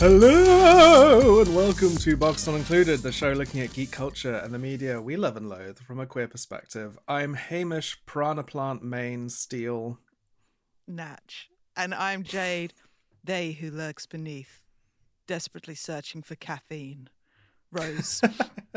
Hello and welcome to Box Not Included, the show looking at geek culture and the media we love and loathe from a queer perspective. I'm Hamish Piranha Plant Main Steel. Natch. And I'm Jade, they who lurks beneath, desperately searching for caffeine. Rose.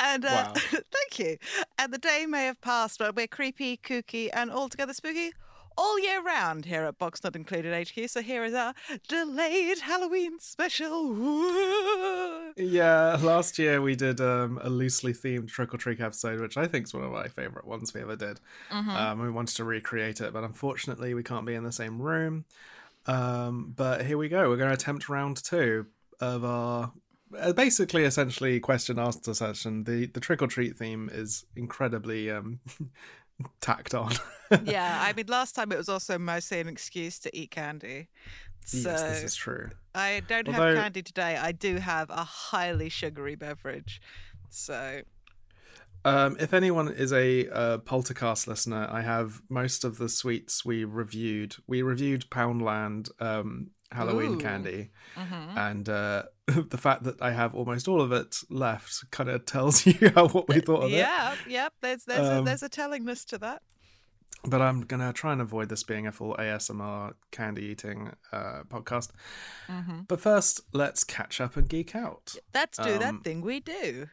and uh, thank you. And the day may have passed, but we're creepy, kooky, and altogether spooky all year round here at Box Not Included HQ. So here is our delayed Halloween special. Woo! Yeah, last year we did um, a loosely themed trick or treat episode, which I think is one of my favorite ones we ever did. Um, we wanted to recreate it, but unfortunately we can't be in the same room. Um, but here we go. We're going to attempt round two of our uh, basically essentially question answer session. The the trick or treat theme is incredibly um, tacked on. yeah, I mean, last time it was also mostly an excuse to eat candy. So yes, this is true. I don't Although- have candy today. I do have a highly sugary beverage. So Um, if anyone is a uh, Poltercast listener, I have most of the sweets we reviewed. We reviewed Poundland um, Halloween Ooh. candy, mhm. and uh, the fact that I have almost all of it left kind of tells you how what we thought of it. yeah, yep. There's there's a, Um, there's a tellingness to that. But I'm gonna try and avoid this being a full ASMR candy eating uh, podcast. hmm But first, let's catch up and geek out. Let's do um, that thing we do.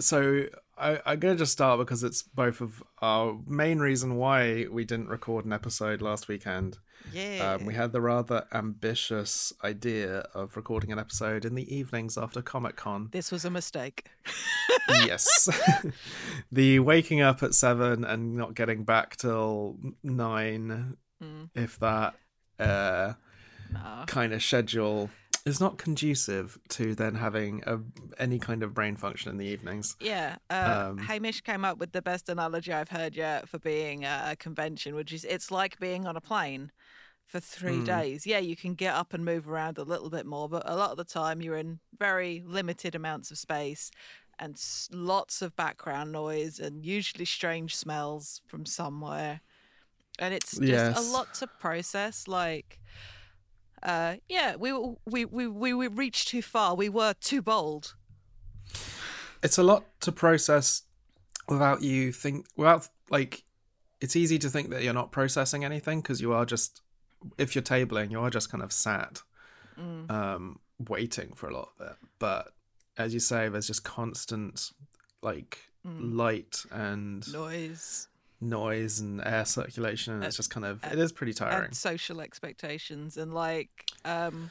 so I, I'm going to just start because it's both of our main reason why we didn't record an episode last weekend. Yeah. Um, we had the rather ambitious idea of recording an episode in the evenings after Comic Con. this was a mistake. yes, the waking up at seven and not getting back till nine, Mm. if that, uh, Nah. kind of schedule is not conducive to then having a, any kind of brain function in the evenings. Yeah, uh, Um, Hamish came up with the best analogy I've heard yet for being a, a convention, which is it's like being on a plane for three Hmm. days. Yeah, you can get up and move around a little bit more, but a lot of the time you're in very limited amounts of space and s- lots of background noise and usually strange smells from somewhere. And it's just Yes. a lot to process. Like, uh, yeah, we, we we we we reached too far. We were too bold. it's a lot to process without you think without like it's easy to think that you're not processing anything because you are just if you're tabling you are just kind of sat Mm. um waiting for a lot of it but as you say there's just constant like Mm. light and Noise. noise and air circulation and it's just kind of uh, it is pretty tiring and social expectations and like um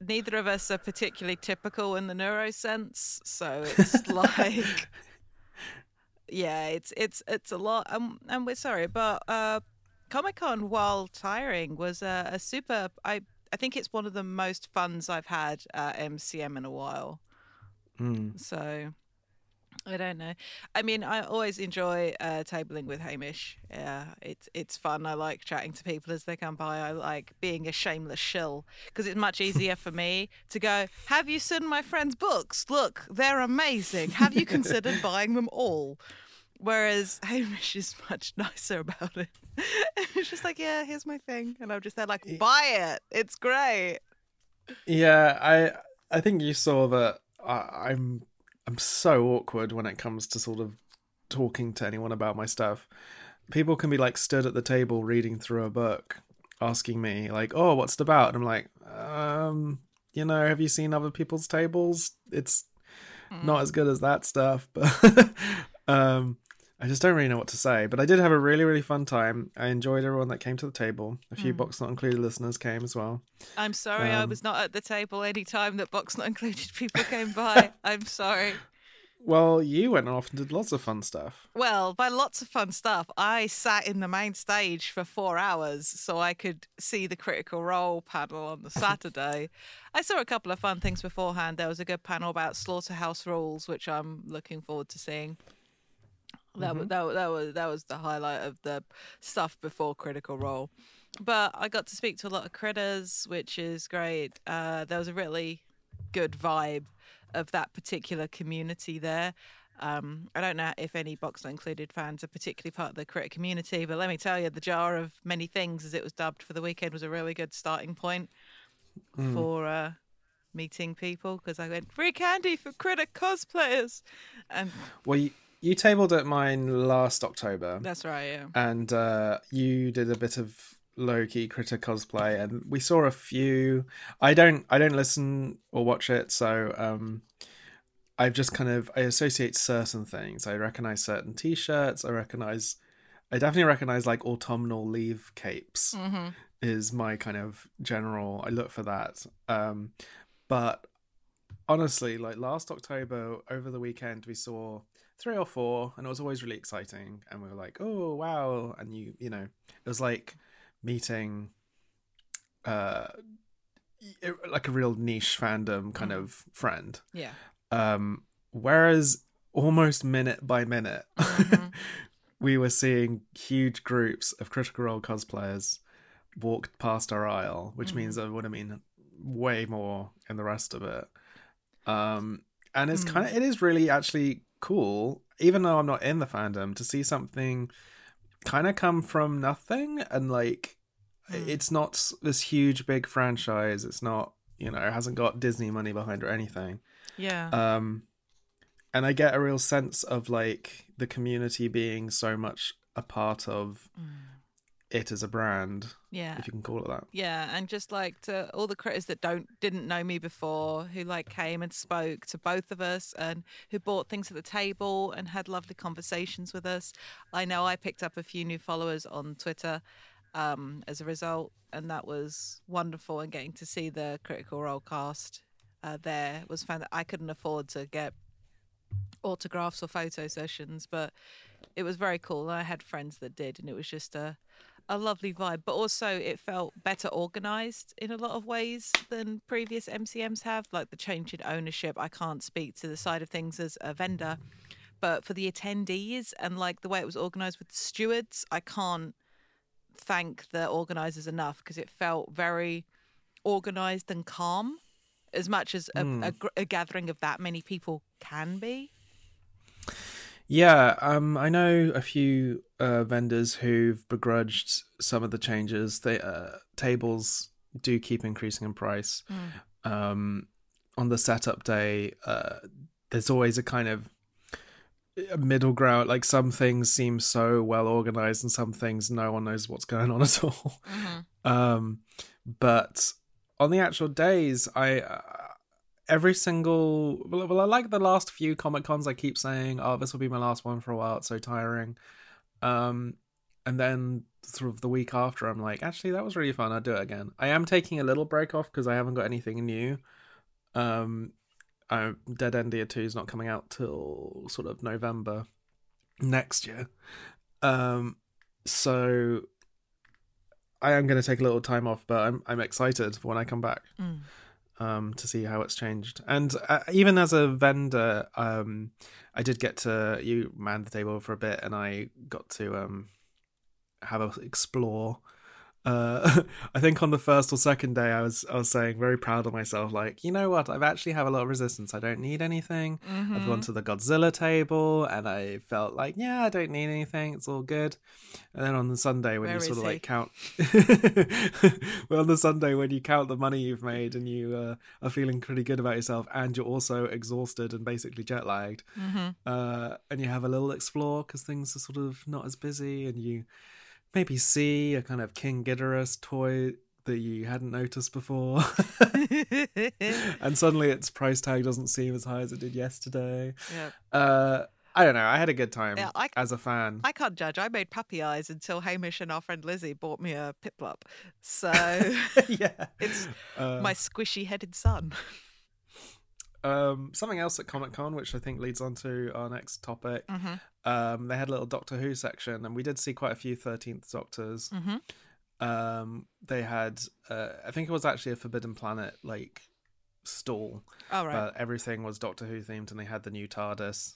neither of us are particularly typical in the neuro sense so it's like yeah it's it's it's a lot um, and we're sorry but uh comic-con while tiring was a, a super i i think it's one of the most funs i've had at mcm in a while Mm. so I don't know. I mean, I always enjoy uh, tabling with Hamish. Yeah, it's it's fun. I like chatting to people as they come by. I like being a shameless shill because it's much easier for me to go. Have you seen my friend's books? Look, they're amazing. Have you considered buying them all? Whereas Hamish is much nicer about it. It's just like, yeah, here's my thing, and I'm just there like, buy it. It's great. Yeah, I I think you saw that I, I'm I'm so awkward when it comes to sort of talking to anyone about my stuff. People can be like stood at the table reading through a book, asking me like, "Oh, what's it about?" And I'm like, um, you know, have you seen other people's tables? It's not as good as that stuff, but um, I just don't really know what to say. But I did have a really really fun time. I enjoyed everyone that came to the table. A few box not included listeners came as well. I'm sorry I Um, was not at the table any time that Box Not Included people came by. I'm sorry. Well, you went off and did lots of fun stuff. Well, by lots of fun stuff, I sat in the main stage for four hours so I could see the Critical Role panel on the Saturday. I saw a couple of fun things beforehand. There was a good panel about Slaughterhouse Rulez, which I'm looking forward to seeing. That, wa- that, that was that was the highlight of the stuff before Critical Role. But I got to speak to a lot of critters, which is great. Uh, there was a really good vibe of that particular community there. Um, I don't know if any Box Not Included fans are particularly part of the critter community, but let me tell you, the jar of many things, as it was dubbed for the weekend, was a really good starting point. Mm. for uh, meeting people because I went free candy for critter cosplayers, and Well, you, you tabled at mine last October, that's right. Yeah. and uh, you did a bit of low key critter cosplay, and we saw a few. I don't, I don't listen or watch it, so um, I've just kind of I associate certain things. I recognize certain T-shirts. I recognize, I definitely recognize like autumnal leaf capes. hmm is my kind of general I look for that. Um but honestly, like last October over the weekend we saw three or four and it was always really exciting and we were like, "Oh, wow." And you you know, it was like meeting uh like a real niche fandom kind Mhm. of friend. Yeah. Um whereas almost minute by minute Mhm. we were seeing huge groups of Critical Role cosplayers walk past our aisle, which Mhm. means there would have been way more in the rest of it. Um, and it's Mm. kind of it is really actually cool, even though I'm not in the fandom, to see something kind of come from nothing and like Mm. it's not this huge big franchise. It's not you know it hasn't got Disney money behind or anything Yeah. um and i get a real sense of like the community being so much a part of Mm. It as a brand yeah. if you can call it that Yeah, and just like to all the critters that don't didn't know me before, who like came and spoke to both of us, and who bought things at the table and had lovely conversations with us. I know I picked up a few new followers on Twitter um, as a result, and that was wonderful. And getting to see the Critical Role cast uh, there was fun. That I couldn't afford to get autographs or photo sessions, but it was very cool. I had friends that did, and it was just a a lovely vibe. But also, it felt better organized in a lot of ways than previous MCMs have. Like the change in ownership, I can't speak to the side of things as a vendor, but for the attendees and like the way it was organized with the stewards, I can't thank the organizers enough because it felt very organized and calm. As much as a, a, hmm. a gathering of that many people can be. Yeah um i know a few uh vendors who've begrudged some of the changes. They uh tables do keep increasing in price. Um on the setup day uh there's always a kind of middle ground. Like some things seem so well organized and some things no one knows what's going on at all. Um but on the actual days i uh, every single well, i like the last few comic cons i keep saying oh this will be my last one for a while. It's so tiring. Um and then sort of the week after i'm like actually that was really fun. I'll do it again. I am taking a little break off because i haven't got anything new. Um uh, Dead Endia 2 is not coming out till sort of november next year. Um so I am going to take a little time off, but I'm I'm excited for when I come back. Mm. Um, to see how it's changed. And uh, even as a vendor, um, I did get to you manned the table for a bit, and I got to um, have a explore. Uh, I think on the first or second day, I was I was saying very proud of myself. Like, you know what? I've actually have a lot of resistance. I don't need anything. I've gone to the Godzilla table, and I felt like, yeah, I don't need anything. It's all good. And then on the Sunday, when Where you sort of he? like count, well, on the Sunday when you count the money you've made and you uh, are feeling pretty good about yourself, and you're also exhausted and basically jet lagged, Mm-hmm. uh, and you have a little explore because things are sort of not as busy, and you maybe see a kind of King Ghidorah toy that you hadn't noticed before, and suddenly its price tag doesn't seem as high as it did yesterday. yeah. Uh, I don't know. I had a good time Yeah, I- as a fan. I can't judge. I made puppy eyes until Hamish and our friend Lizzie bought me a Piplup. So yeah, it's Uh, my squishy headed son. um, something else at Comic Con, which I think leads on to our next topic. Mm-hmm. Um, they had a little Doctor Who section, and we did see quite a few Thirteenth Doctors. Mm-hmm. Um, they had, uh, I think it was actually a Forbidden Planet like stall, All right. but everything was Doctor Who themed, and they had the new TARDIS.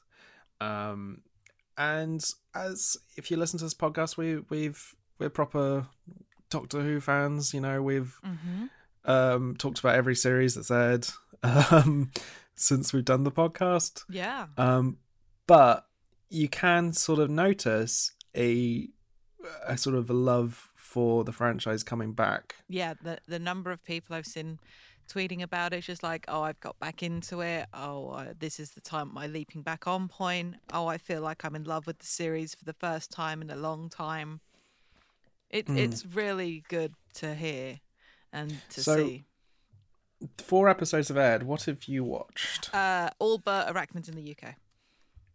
Um, and as if you listen to this podcast, we we've we're proper Doctor Who fans. You know, we've mm-hmm. um talked about every series that's aired um since we've done the podcast. Yeah. Um, but you can sort of notice a a sort of a love for the franchise coming back. Yeah, the the number of people I've seen tweeting about it, it's just like, oh, I've got back into it. Oh, uh, this is the time my leaping back on point. Oh, I feel like I'm in love with the series for the first time in a long time. It, Mm. It's really good to hear and to So- see. Four episodes of Ed. What have you watched? Uh, all but Arachnids in the UK.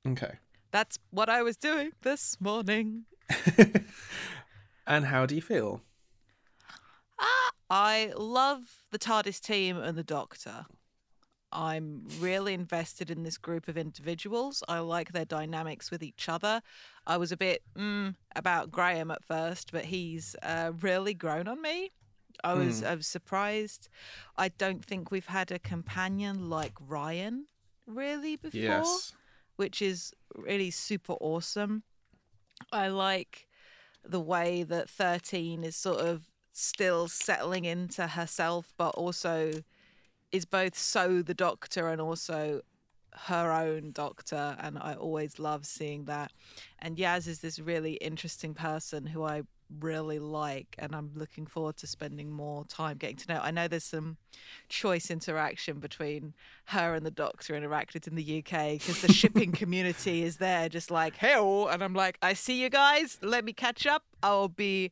Okay. That's what I was doing this morning. and how do you feel? I love the TARDIS team and the Doctor. I'm really invested in this group of individuals. I like their dynamics with each other. I was a bit mm, about Graham at first, but he's uh, really grown on me. I was, I was surprised. I don't think we've had a companion like Ryan really before Yes. Which is really super awesome. I like the way that 13 is sort of still settling into herself, but also is both so the doctor and also her own doctor. And I always love seeing that. And Yaz is this really interesting person who I really like and I'm looking forward to spending more time getting to know. I know there's some choice interaction between her and the doctor and Arachnid in the UK because the shipping community is there just like, hey, and I'm like, I see you guys. Let me catch up. I'll be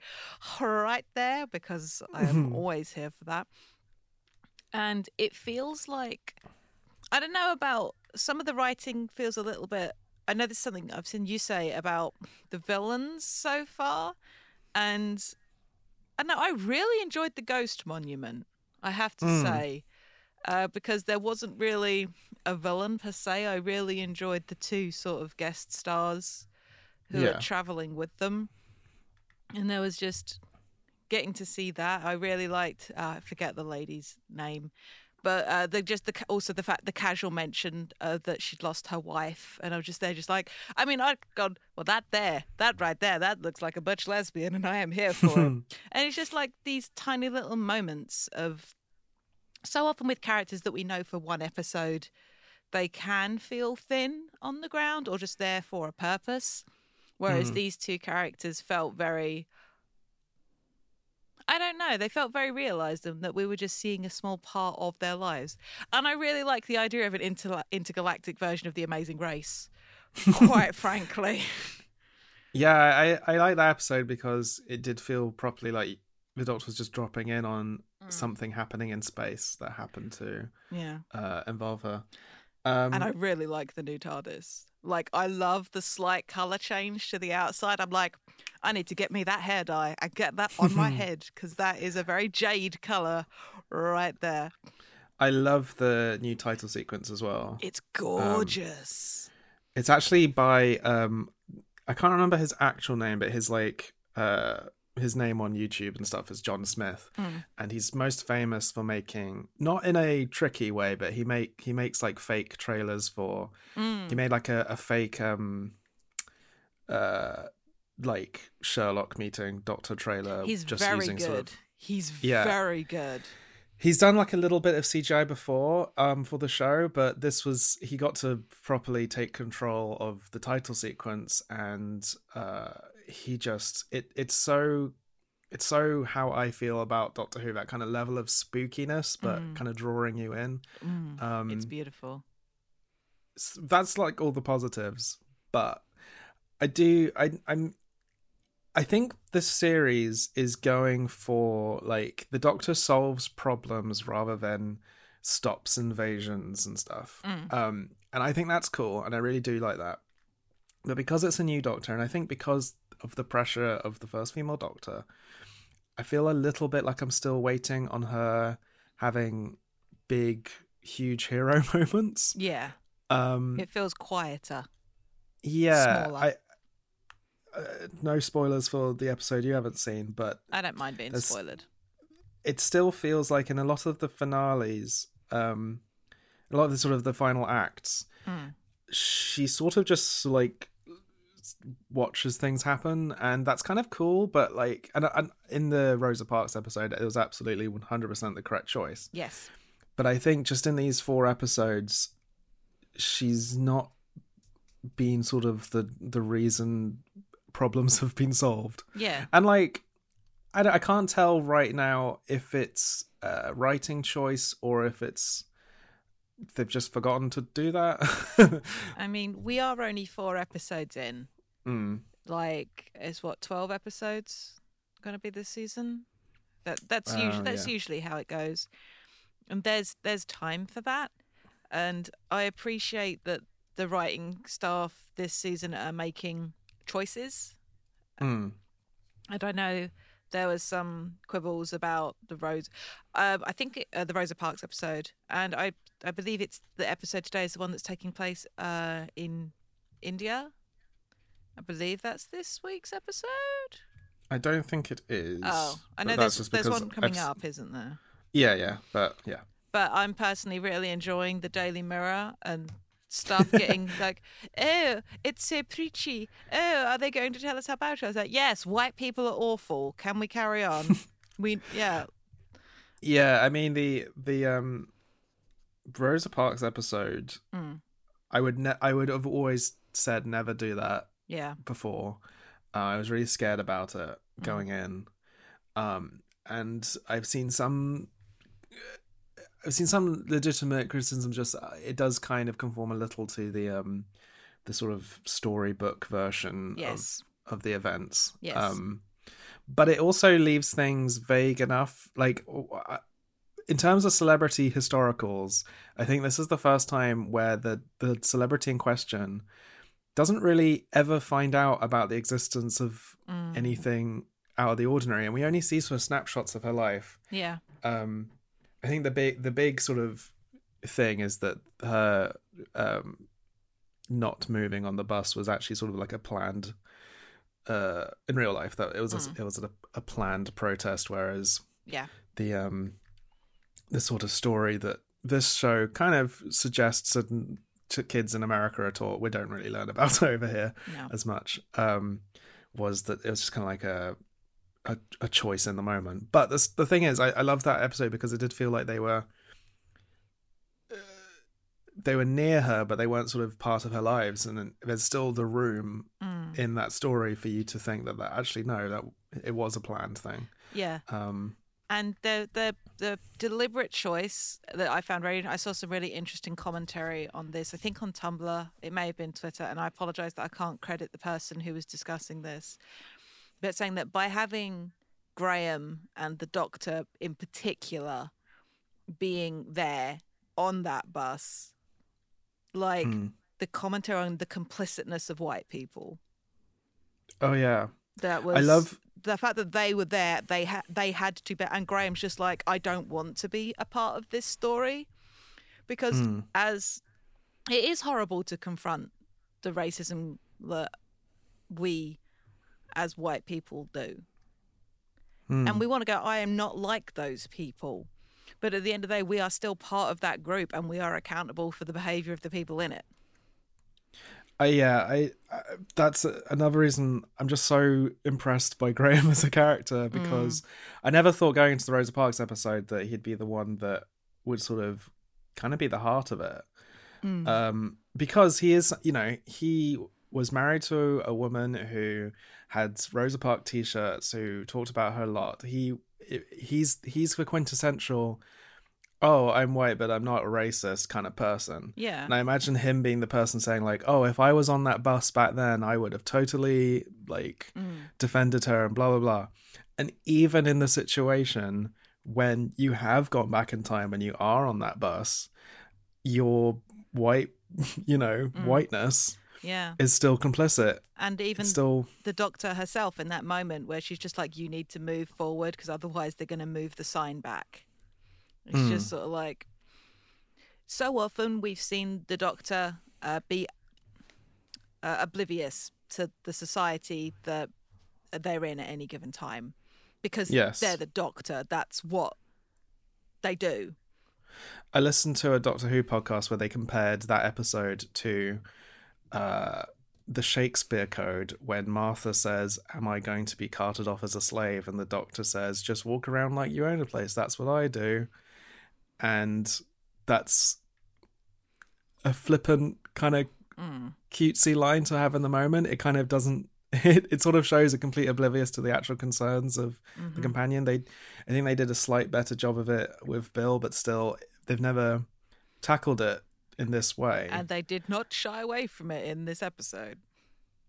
right there because I am mm-hmm. always here for that. And it feels like, I don't know about some of the writing feels a little bit. I know there's something I've seen you say about the villains so far. And I know I really enjoyed the Ghost Monument, I have to Mm. say, uh, because there wasn't really a villain per se. I really enjoyed the two sort of guest stars who Yeah. are traveling with them. And there was just getting to see that. I really liked, uh, I forget the lady's name. But uh, the just the also the fact the casual mention uh, that she'd lost her wife, and I was just there, just like I mean, I'd gone well that there, that right there, that looks like a butch lesbian, and I am here for it. And it's just like these tiny little moments of so often with characters that we know for one episode, they can feel thin on the ground or just there for a purpose. Whereas these two characters felt very I don't know, they felt very realized and that we were just seeing a small part of their lives. And I really like the idea of an inter- intergalactic version of the Amazing Race. Quite frankly. Yeah, I, I like that episode because it did feel properly like the Doctor was just dropping in on Mm. something happening in space that happened to Yeah. uh, involve her. Um, and I really like the new TARDIS. Like, I love the slight color change to the outside. I'm like, I need to get me that hair dye and get that on my head because that is a very jade color right there. I love the new title sequence as well. It's gorgeous. It's actually by um I can't remember his actual name, but his like uh his name on YouTube and stuff is John Smith, Mm. and he's most famous for making not in a tricky way, but he make he makes like fake trailers for. Mm. He made like a, a fake um uh like Sherlock meeting Doctor trailer. He's just very using good. sort of He's Yeah. very good. He's done like a little bit of CGI before um for the show, but this was he got to properly take control of the title sequence and uh he just it it's so it's so how I feel about Doctor Who, that kind of level of spookiness, but Mm. kind of drawing you in. Mm. Um it's beautiful. that's like all the positives but i do i i'm i think this series is going for like the doctor solves problems rather than stops invasions and stuff Mm. um and i think that's cool and i really do like that but because it's a new doctor and i think because of the pressure of the first female doctor i feel a little bit like i'm still waiting on her having big huge hero moments Yeah. um It feels quieter. yeah smaller. i uh, no spoilers for the episode you haven't seen but I don't mind being spoiled. it still feels like in a lot of the finales um a lot of the sort of the final acts Mm. she sort of just like watches things happen and that's kind of cool but like and, and in the rosa parks episode it was absolutely 100% the correct choice Yes. but I think just in these four episodes, she's not been sort of the the reason problems have been solved. Yeah. And like, I, don't- I can't tell right now if it's a writing choice or if it's they've just forgotten to do that. I mean, we are only four episodes in. mm. Like, is what twelve episodes going to be this season? That that's Uh, usually that's yeah. usually how it goes, and there's there's time for that, and I appreciate that the writing staff this season are making choices. Mm. And I know there was some quibbles about the Rose. Um, I think uh, the Rosa Parks episode, and I I believe it's the episode today is the one that's taking place uh, in India. I believe that's this week's episode. I don't think it is. Oh, I know there's there's one coming I've up, isn't there? Yeah, yeah, but yeah. But I'm personally really enjoying the Daily Mirror and stuff getting like, oh, it's so preachy. Oh, are they going to tell us about it? I was like, yes, white people are awful. Can we carry on? we yeah. Yeah, I mean the the um Rosa Parks episode Mm. I would ne- I would have always said never do that Yeah. before. Uh, I was really scared about it going in. Um and I've seen some I've seen some legitimate criticism just uh, it does kind of conform a little to the um the sort of storybook version Yes. of of the events. Yes. Um, but it also leaves things vague enough. Like in terms of celebrity historicals, I think this is the first time where the the celebrity in question doesn't really ever find out about the existence of Mm. anything out of the ordinary, and we only see sort of snapshots of her life. Yeah. Um, I think the big the big sort of thing is that her um, not moving on the bus was actually sort of like a planned uh in real life that it was a, Mm. it was a, a planned protest whereas Yeah. the um the sort of story that this show kind of suggests and to kids in America are taught we don't really learn about over here No. as much um was that it was just kind of like a a, a choice in the moment but the, the thing is I, I love that episode because it did feel like they were uh, they were near her but they weren't sort of part of her lives and then there's still the room Mm. in that story for you to think that that actually no that it was a planned thing Yeah. um And the the the deliberate choice that I found very I saw some really interesting commentary on this. I think on Tumblr, it may have been Twitter, and I apologize that I can't credit the person who was discussing this. But saying that by having Graham and the doctor in particular being there on that bus, like hmm. the commentary on the complicitness of white people. oh yeah That was I love the fact that they were there, they had they had to be, and Graham's just like, I don't want to be a part of this story, because Mm. as it is horrible to confront the racism that we as white people do, hmm. and we want to go, I am not like those people, but at the end of the day, we are still part of that group, and we are accountable for the behavior of the people in it. I yeah, I, I that's another reason I'm just so impressed by Graham as a character because I never thought going into the Rosa Parks episode that he'd be the one that would sort of kind of be the heart of it. Mm. Um because he is, you know, he was married to a woman who had Rosa Parks t-shirts who talked about her a lot. He he's he's the quintessential oh, I'm white but I'm not a racist kind of person. Yeah, And I imagine him being the person saying like, "Oh, if I was on that bus back then, I would have totally like Mm. defended her and blah blah blah." And even in the situation when you have gone back in time and you are on that bus, your white, you know, Mm. whiteness yeah, is still complicit. and even still the doctor herself in that moment where she's just like, you need to move forward because otherwise they're going to move the sign back. It's Mm. just sort of like, so often we've seen the doctor uh, be uh, oblivious to the society that they're in at any given time because Yes. they're the doctor. That's what they do. I listened to a Doctor Who podcast where they compared that episode to uh, the Shakespeare Code when Martha says, Am I going to be carted off as a slave? And the doctor says, Just walk around like you own a place. That's what I do. And that's a flippant, kind of Mm. cutesy line to have in the moment. It kind of doesn't it, it sort of shows a complete oblivious to the actual concerns of Mm-hmm. the companion. They, I think they did a slight better job of it with Bill, but still, they've never tackled it in this way. And they did not shy away from it in this episode.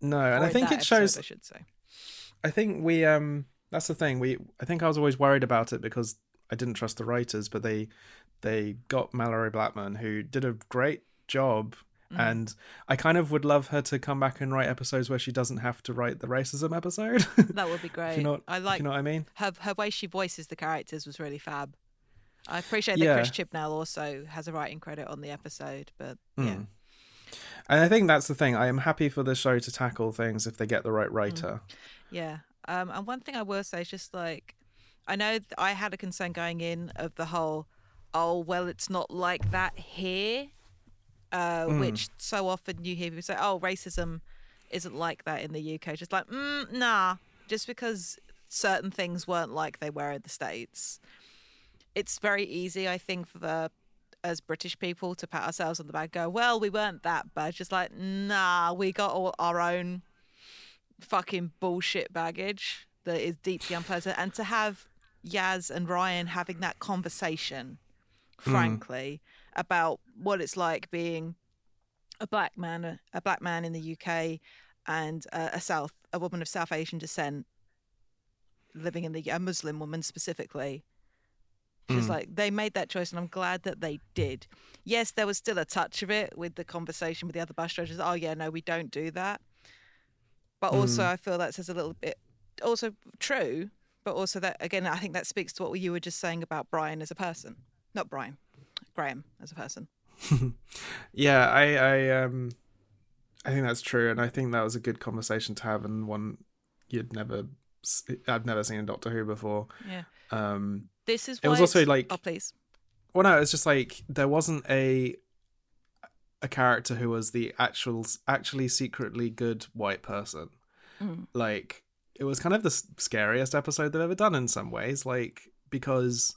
no, and Or I think it episode, shows. I should say. I think we um that's the thing. We I think I was always worried about it because I didn't trust the writers, but they they got Malorie Blackman who did a great job Mm. and I kind of would love her to come back and write episodes where she doesn't have to write the racism episode. That would be great. you know, I like you know what I mean? her her way she voices the characters was really fab. I appreciate that Yeah. Chris Chibnall also has a writing credit on the episode, but yeah, Mm. And I think that's the thing. I am happy for the show to tackle things if they get the right writer. yeah. Um, and one thing I will say is just like I know th- I had a concern going in of the whole, oh well, it's not like that here, uh, which so often you hear people say, oh, racism isn't like that in the UK. Just like, mm, nah, just because certain things weren't like they were in the states. It's very easy, I think, for the as British people to pat ourselves on the back, go, well, we weren't that bad. Just like, nah, we got all our own fucking bullshit baggage that is deeply unpleasant. And to have Yaz and Ryan having that conversation, frankly, about what it's like being a black man, a black man in the UK, and uh, a South, a woman of South Asian descent, living in the a Muslim woman specifically. She's like they made that choice, and I'm glad that they did. Yes, there was still a touch of it with the conversation with the other bus drivers. Oh yeah, no, we don't do that. But also, I feel that says a little bit, also true, but also that again, I think that speaks to what you were just saying about Brian as a person, not Brian, Graham as a person. Yeah, I, I um I think that's true and I think that was a good conversation to have and one you'd never I'd never seen in Doctor Who before. Yeah, Um this is. It was also like- Oh please. well no, it's just like there wasn't a a character who was the actual actually secretly good white person. Mm. Like it was kind of the scariest episode they've ever done in some ways like because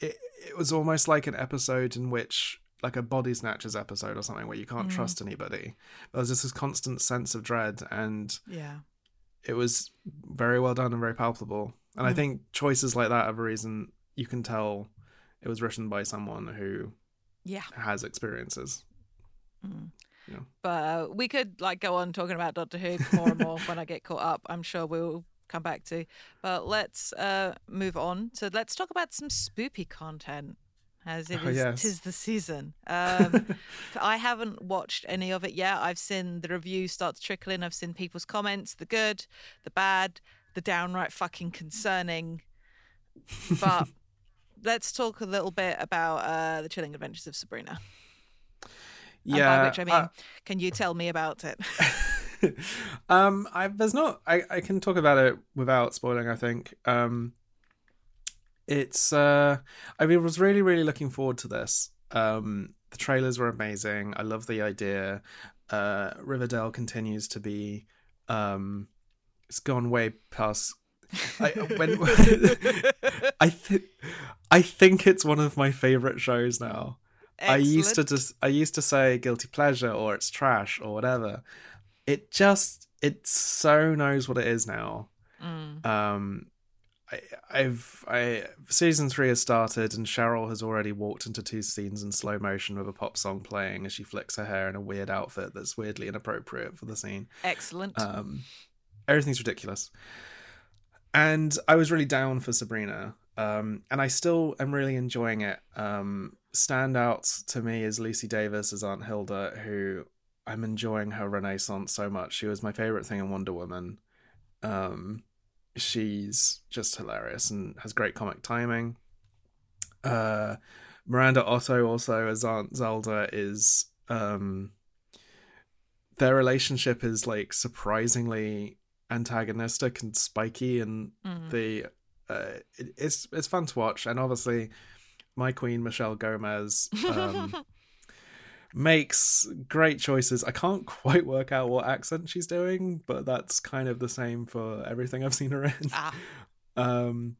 it it was almost like an episode in which like a body snatchers episode or something where you can't Mm. trust anybody. There was just this constant sense of dread and Yeah. it was very well done and very palpable. And I Mm. think choices like that are a reason you can tell it was written by someone who Yeah. has experiences. Mm. Yeah. But we could like go on talking about Doctor Who more and more when I get caught up. I'm sure we'll come back to. But let's uh, move on. So let's talk about some spoopy content. As it Oh, is, yes. tis the season. Um, I haven't watched any of it yet. I've seen the reviews start to trickle in. I've seen people's comments, the good, the bad, the downright fucking concerning. But let's talk a little bit about uh, the chilling adventures of Sabrina. Yeah. by which I mean, uh, can you tell me about it? um I there's not I I can talk about it without spoiling I think. Um it's uh I mean, was really really looking forward to this. Um the trailers were amazing. I love the idea. Uh Riverdale continues to be um it's gone way past I when I think I think it's one of my favorite shows now. I used to just I used to say guilty pleasure or it's trash or whatever. It just it so knows what it is now. Mm. Um I, I've I season three has started and Cheryl has already walked into two scenes in slow motion with a pop song playing as she flicks her hair in a weird outfit that's weirdly inappropriate for the scene. Excellent. Um, everything's ridiculous. And I was really down for Sabrina. Um, and I still am really enjoying it. Um, standouts to me is Lucy Davis as Aunt Hilda, who I'm enjoying her renaissance so much. She was my favorite thing in Wonder Woman. Um, she's just hilarious and has great comic timing. Uh, Miranda Otto also as Aunt Zelda is um their relationship is like surprisingly antagonistic and spiky and Mhm. the uh it, it's it's fun to watch and obviously my queen Michelle Gomez um makes great choices. I can't quite work out what accent she's doing, but that's kind of the same for everything I've seen her in. ah, Um,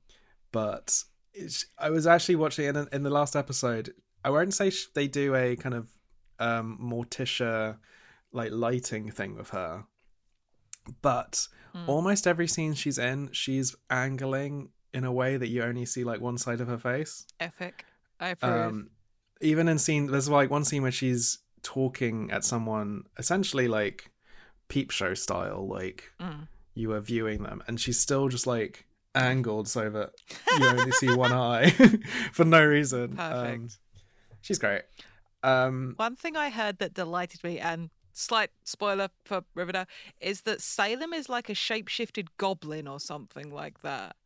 but it's, I was actually watching in in the last episode. I won't say sh- they do a kind of um Morticia like lighting thing with her, but almost every scene she's in, she's angling in a way that you only see like one side of her face. Epic. I approve. Um, even in scene, there's like one scene where she's talking at someone, essentially like peep show style, like Mm. you are viewing them, and she's still just like angled so that you only see one eye for no reason. Um, Perfect. she's great. Um, One thing I heard that delighted me, and slight spoiler for Riverdale, is that Salem is like a shapeshifted goblin or something like that.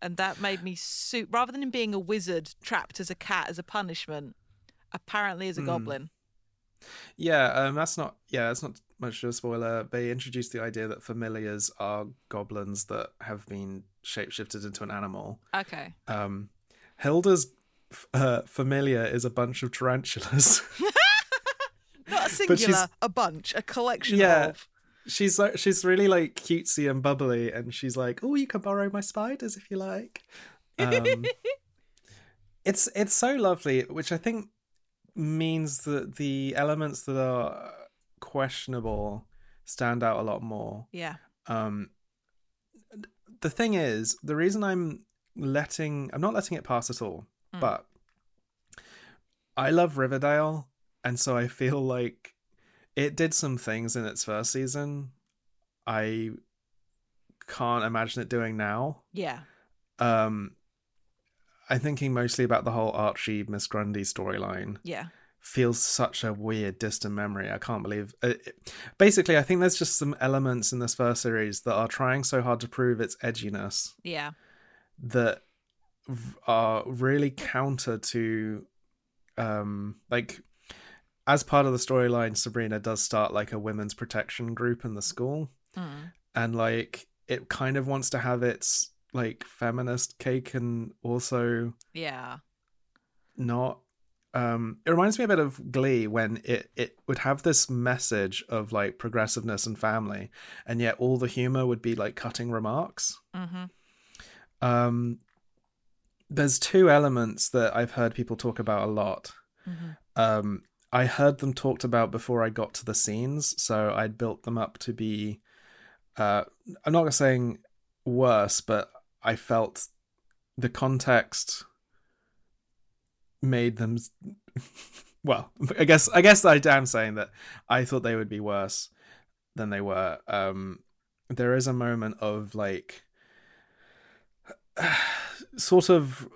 And that made me suit rather than him being a wizard trapped as a cat as a punishment, apparently as a Hmm. goblin. Yeah, um, that's not. Yeah, that's not much of a spoiler. They introduced the idea that familiars are goblins that have been shapeshifted into an animal. Okay. Um, Hilda's f- uh, familiar is a bunch of tarantulas. Not a singular, a bunch, a collection Yeah. of. she's like, she's really like cutesy and bubbly, and she's like, "Oh, you can borrow my spiders if you like." Um, it's it's so lovely, which I think means that the elements that are questionable stand out a lot more. Yeah. Um, the thing is, the reason I'm letting I'm not letting it pass at all, Mm. but I love Riverdale, and so I feel like it did some things in its first season I can't imagine it doing now. Yeah. Um, I'm thinking mostly about the whole Archie Miss Grundy storyline Yeah. feels such a weird distant memory i can't believe it, it- basically i think there's just some elements in this first series that are trying so hard to prove its edginess Yeah. that are really counter to um like as part of the storyline sabrina does start like a women's protection group in the school Mm. and like it kind of wants to have its like feminist cake and also Yeah. not um it reminds me a bit of glee when it it would have this message of like progressiveness and family and yet all the humor would be like cutting remarks Mm-hmm. um there's two elements that i've heard people talk about a lot Mm-hmm. um i heard them talked about before i got to the scenes so i'd built them up to be uh i'm not saying worse but i felt the context made them well i guess i guess i am saying that i thought they would be worse than they were. Um there is a moment of like sort of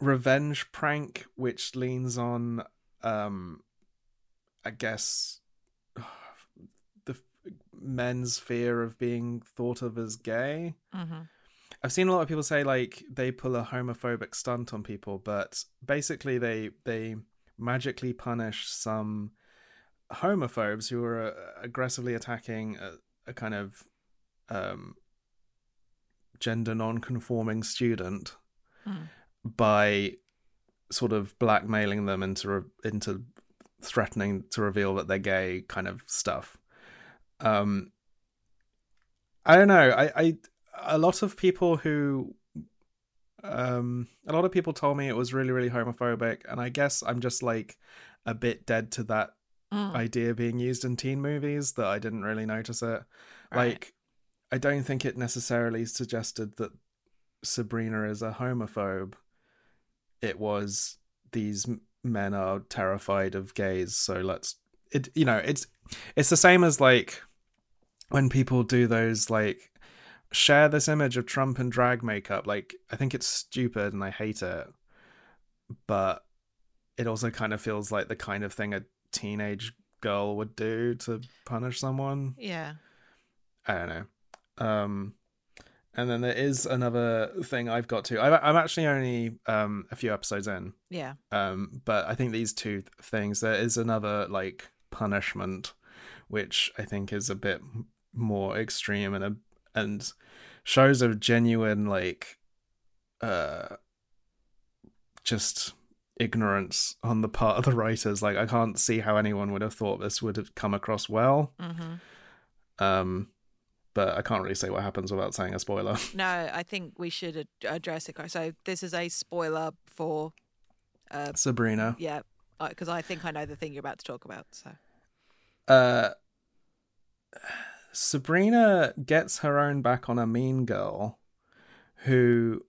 revenge prank which leans on um i guess the men's fear of being thought of as gay Mm-hmm. I've seen a lot of people say like they pull a homophobic stunt on people, but basically they they magically punish some homophobes who are uh, aggressively attacking a, a kind of um, gender non-conforming student Mm. by sort of blackmailing them into into threatening to reveal that they're gay, kind of stuff. Um, I don't know. I, I a lot of people who um a lot of people told me it was really really homophobic and i guess i'm just like a bit dead to that Mm. idea being used in teen movies that i didn't really notice it Right. like i don't think it necessarily suggested that sabrina is a homophobe it was these men are terrified of gays so let's it you know it's it's the same as like when people do those like share this image of Trump and drag makeup. Like, I think it's stupid and I hate it. But it also kind of feels like the kind of thing a teenage girl would do to punish someone. Yeah. I don't know. Um, and then there is another thing I've got to. I'm I'm actually only um a few episodes in. Yeah. Um, but I think these two th- things. There is another like punishment, which I think is a bit more extreme and a and shows a genuine like uh just ignorance on the part of the writers like i can't see how anyone would have thought this would have come across well Mm-hmm. um but i can't really say what happens without saying a spoiler No, I think we should ad- address it. So this is a spoiler for, uh, sabrina yeah, because I think I know the thing you're about to talk about. So uh Sabrina gets her own back on a mean girl who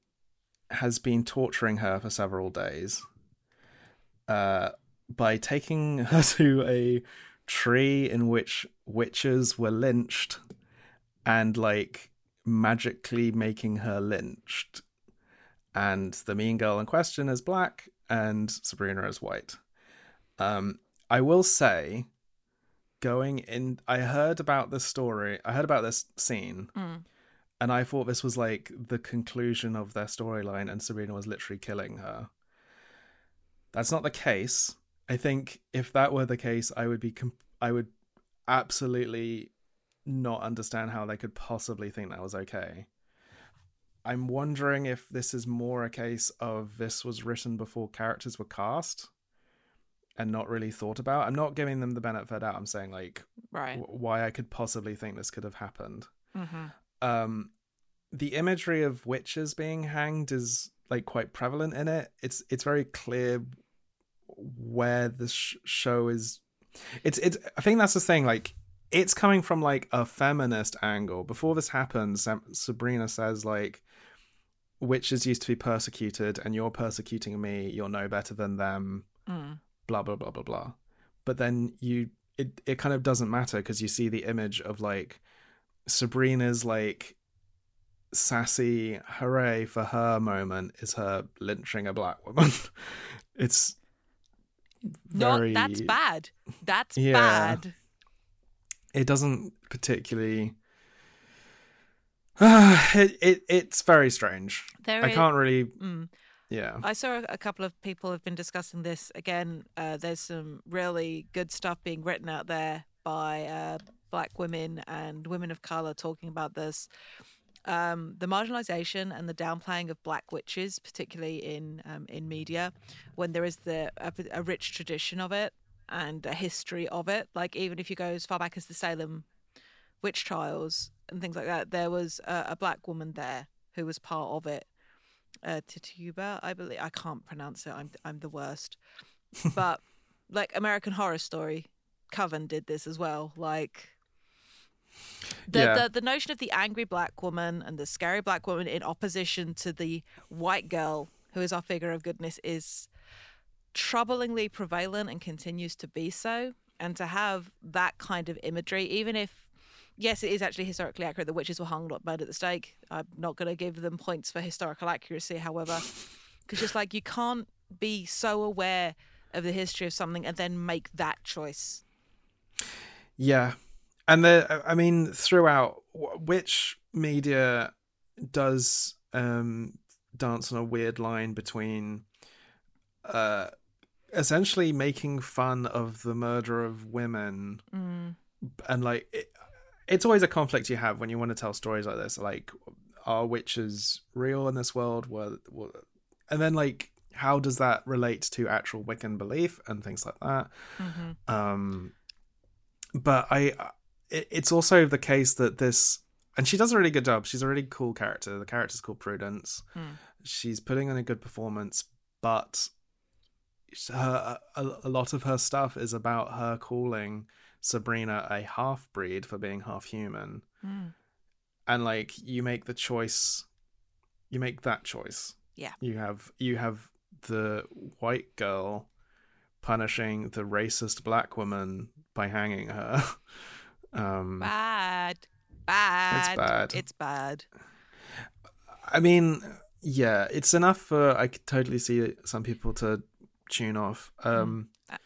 has been torturing her for several days uh, by taking her to a tree in which witches were lynched and like magically making her lynched. And the mean girl in question is black and Sabrina is white. Um, I will say, going in, I heard about this story, I heard about this scene, Mm. and I thought this was like the conclusion of their storyline, and Sabrina was literally killing her. That's not the case. I think if that were the case, I would be, com- I would absolutely not understand how they could possibly think that was okay. I'm wondering if this is more a case of this was written before characters were cast and not really thought about. I'm not giving them the benefit of doubt. I'm saying like Right. w- why I could possibly think this could have happened. hmm Um, the imagery of witches being hanged is like quite prevalent in it. It's it's very clear where the sh- show is. It's it's. I think that's the thing. Like it's coming from like a feminist angle. Before this happens, Sam- Sabrina says like witches used to be persecuted, and you're persecuting me. You're no better than them Mm. blah blah blah blah blah but then you it it kind of doesn't matter because you see the image of like sabrina's like sassy hooray for her moment is her lynching a black woman it's very Not that's bad. That's Yeah. bad. It doesn't particularly it, it it's very strange There i is- can't really Mm. yeah I saw a couple of people have been discussing this again. Uh, there's some really good stuff being written out there by uh, black women and women of color talking about this. Um, the marginalization and the downplaying of black witches, particularly in um, in media, when there is the a, a rich tradition of it and a history of it. Like even if you go as far back as the Salem witch trials and things like that, there was a, a black woman there who was part of it uh, Tituba, I believe. I can't pronounce it. I'm I'm the worst. but like American Horror Story, Coven did this as well. Like the, Yeah. the the notion of the angry black woman and the scary black woman in opposition to the white girl who is our figure of goodness is troublingly prevalent and continues to be so. And to have that kind of imagery, even if yes, it is actually historically accurate. The witches were hung, not burned at the stake. I'm not going to give them points for historical accuracy, however, because just like you can't be so aware of the history of something and then make that choice. Yeah, and the I mean throughout, witch media does um dance on a weird line between uh essentially making fun of the murder of women Mm. and like it, it's always a conflict you have when you want to tell stories like this like are witches real in this world? Were, were and then like how does that relate to actual wiccan belief and things like that? Hmm um but i it, it's also the case that this and she does a really good job. She's a really cool character. The character's called prudence. Mm. she's putting on a good performance but her a, a lot of her stuff is about her calling sabrina a half breed for being half human Mm. and like you make the choice you make that choice Yeah. you have you have the white girl punishing the racist black woman by hanging her um Bad. Bad. It's bad. It's bad. i mean yeah it's enough for i could totally see some people to tune off um Uh,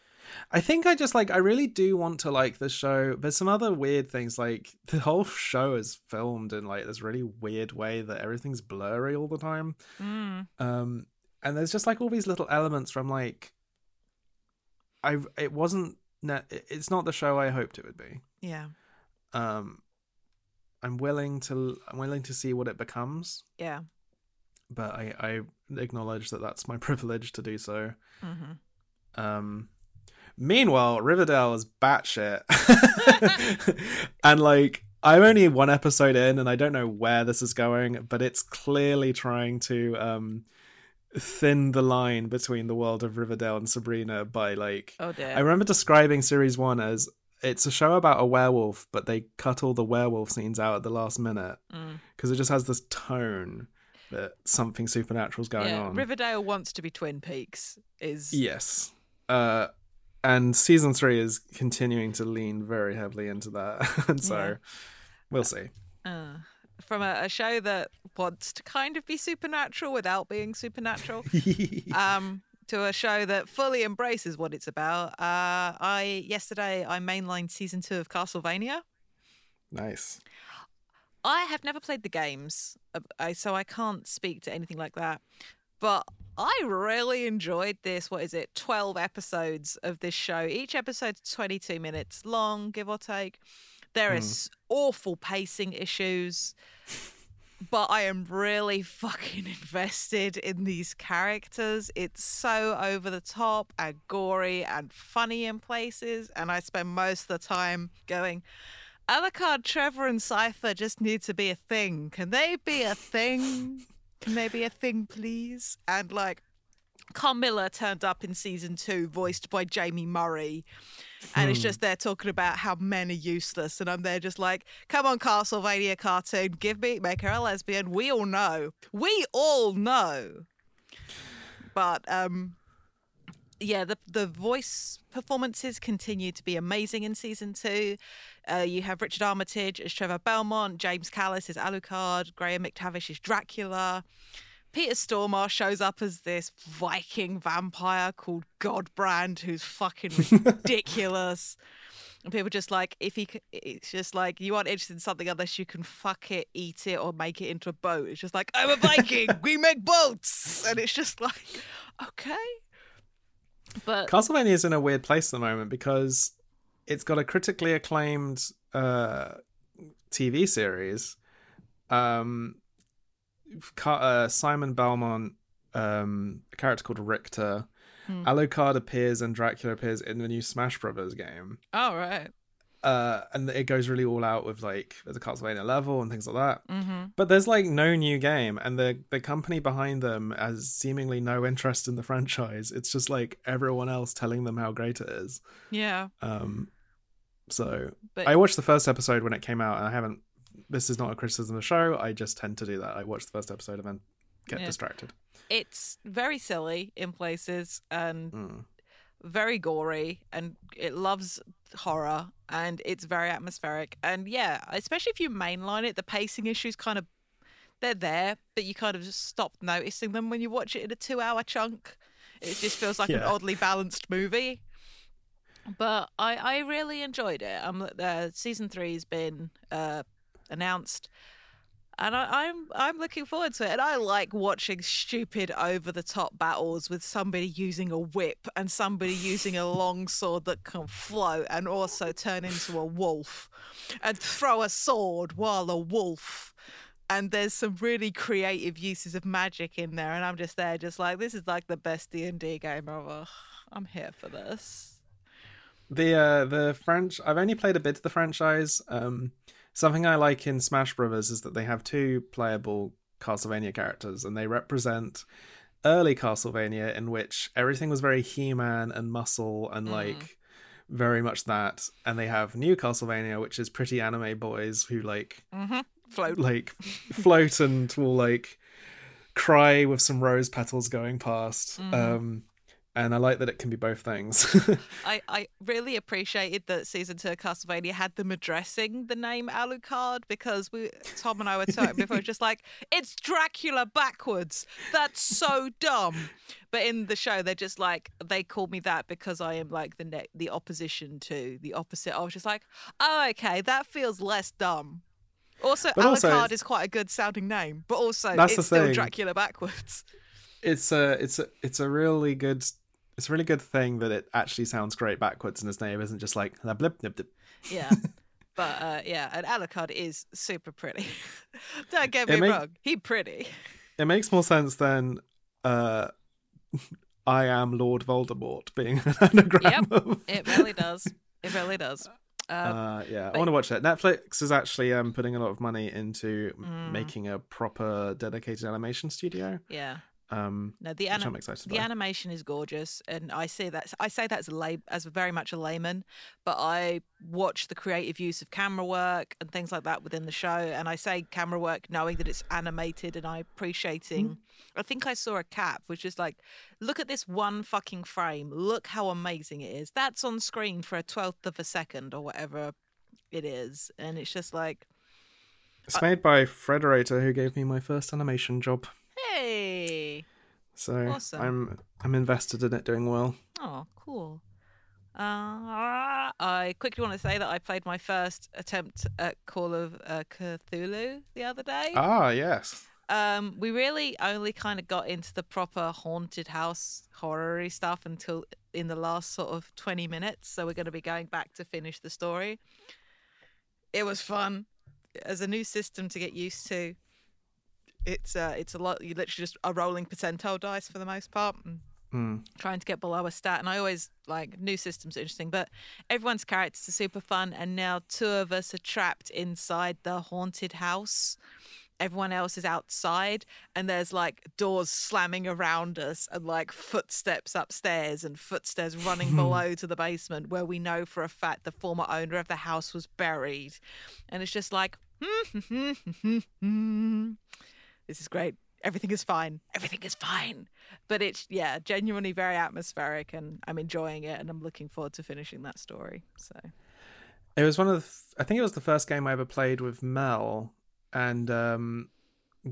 I think I just like I really do want to like the show. There's some other weird things like the whole show is filmed in like this really weird way that everything's blurry all the time. Mm. um and there's just like all these little elements from like i it wasn't ne- it's not the show i hoped it would be Yeah. um i'm willing to i'm willing to see what it becomes Yeah. But i i acknowledge that that's my privilege to do so hmm um meanwhile riverdale is batshit and like i'm only one episode in and i don't know where this is going but it's clearly trying to um thin the line between the world of riverdale and sabrina by like Oh dear. i remember describing series one as it's a show about a werewolf, but they cut all the werewolf scenes out at the last minute Mm. because it just has this tone that something supernatural's going yeah, on. Riverdale wants to be Twin Peaks. Is Yes. Uh, and season three is continuing to lean very heavily into that. and so Yeah. we'll see. uh, from a, a show that wants to kind of be supernatural without being supernatural. um, to a show that fully embraces what it's about. Uh, I yesterday I mainlined season two of Castlevania. nice. I have never played the games, so I can't speak to anything like that. But I really enjoyed this. What is it? 12 episodes of this show. Each episode's 22 minutes long, give or take. There is hmm. awful pacing issues, but I am really fucking invested in these characters. It's so over the top and gory and funny in places. And I spend most of the time going, Alucard, Trevor, and Sypha just need to be a thing. Can they be a thing? Can they be a thing, please? And like, Carmilla turned up in season two, voiced by Jaime Murray. And it's just there talking about how men are useless. And I'm there just like, come on, Castlevania cartoon, give me, make her a lesbian. We all know. We all know. But um, yeah, the the voice performances continue to be amazing in season two. Uh, you have Richard Armitage as Trevor Belmont, James Callis as Alucard, Graham McTavish as Dracula. Peter Stormare shows up as this Viking vampire called Godbrand, who's fucking ridiculous. And people just like, if he, it's just like, you aren't interested in something unless you can fuck it, eat it, or make it into a boat. It's just like, I'm a Viking, we make boats. And it's just like, okay. But Castlevania is in a weird place at the moment because it's got a critically acclaimed uh, TV series. Um, uh, Simon Belmont, um, a character called Richter. Hmm. Alucard appears and Dracula appears in the new Smash Brothers game. all right. Uh, and it goes really all out with like a Castlevania level and things like that. Mm-hmm. But there's like no new game, and the the company behind them has seemingly no interest in the franchise. It's just like everyone else telling them how great it is. Yeah. Um, so But I watched the first episode when it came out, and I haven't. This is not a criticism of the show. I just tend to do that. I watch the first episode and then get Yeah. distracted. it's very silly in places and Mm. Very gory and it loves horror and it's very atmospheric. And yeah especially if you mainline it the pacing issues kind of they're there but you kind of just stop noticing them when you watch it in a two hour chunk. It just feels like an oddly balanced movie. But i i really enjoyed it. Um uh, season three has been uh announced and I, I'm I'm looking forward to it. And I like watching stupid over the top battles with somebody using a whip and somebody using a long sword that can float and also turn into a wolf and throw a sword while a wolf. And there's some really creative uses of magic in there, and I'm just there, just like this is like the best D and D game ever. I'm here for this. The uh, the French. I've only played a bit of the franchise. Um, something I like in Smash Brothers is that they have two playable Castlevania characters, and they represent early Castlevania, in which everything was very He-Man and muscle and Mhm. like very much that. And they have new Castlevania, which is pretty anime boys who like Mm-hmm. Float. like float and will like cry with some rose petals going past. Mhm. Um, and I like that it can be both things. I, I really appreciated that season two of Castlevania had them addressing the name Alucard because we Tom and I were talking before, just like it's Dracula backwards. That's so dumb. But in the show, they're just like they call me that because I am like the ne- the opposition to the opposite. I was just like, oh, okay, that feels less dumb. Also, But Alucard it's- is quite a good sounding name, but also it's still. Dracula backwards. It's a it's a it's a really good it's a really good thing that it actually sounds great backwards and his name isn't just like blip, blip, blip. Yeah. But uh, yeah, and Alucard is super pretty. Don't get me make- wrong, he pretty. It makes more sense than uh I am Lord Voldemort being an anagram Yep, of It really does. It really does. Uh, uh, yeah, I want to watch that. Netflix is actually um, putting a lot of money into Mm. making a proper dedicated animation studio. yeah. Um, No, the which anim- I'm excited the animation is gorgeous, and I say that I say that as a lay, as very much a layman, but I watch the creative use of camera work and things like that within the show, and I say camera work knowing that it's animated, and I appreciating. I think I saw a cap which is like, look at this one fucking frame, look how amazing it is. That's on screen for a twelfth of a second or whatever it is, and it's just like, It's made by Frederator, who gave me my first animation job. Hey. So Awesome. I'm I'm invested in it doing well. Oh, cool. Uh, I quickly want to say that I played my first attempt at Call of uh, Cthulhu the other day. Ah, yes. Um, we really only kind of got into the proper haunted house horror stuff until in the last sort of 20 minutes. So we're going to be going back to finish the story. It was fun as a new system to get used to. It's uh, it's a lot. You literally just are rolling percentile dice for the most part. Hmm. trying to get below a stat. And I always like new systems are interesting, but everyone's characters are super fun. And now two of us are trapped inside the haunted house. Everyone else is outside, and there's like doors slamming around us, and like footsteps upstairs and footsteps running below to the basement where we know for a fact the former owner of the house was buried. And it's just like, hmm, hmm, hmm, this is great. Everything is fine. Everything is fine. But it's, yeah, genuinely very atmospheric and I'm enjoying it and I'm looking forward to finishing that story. So, It was one of the. f- I think it was the first game I ever played with Mel, and um,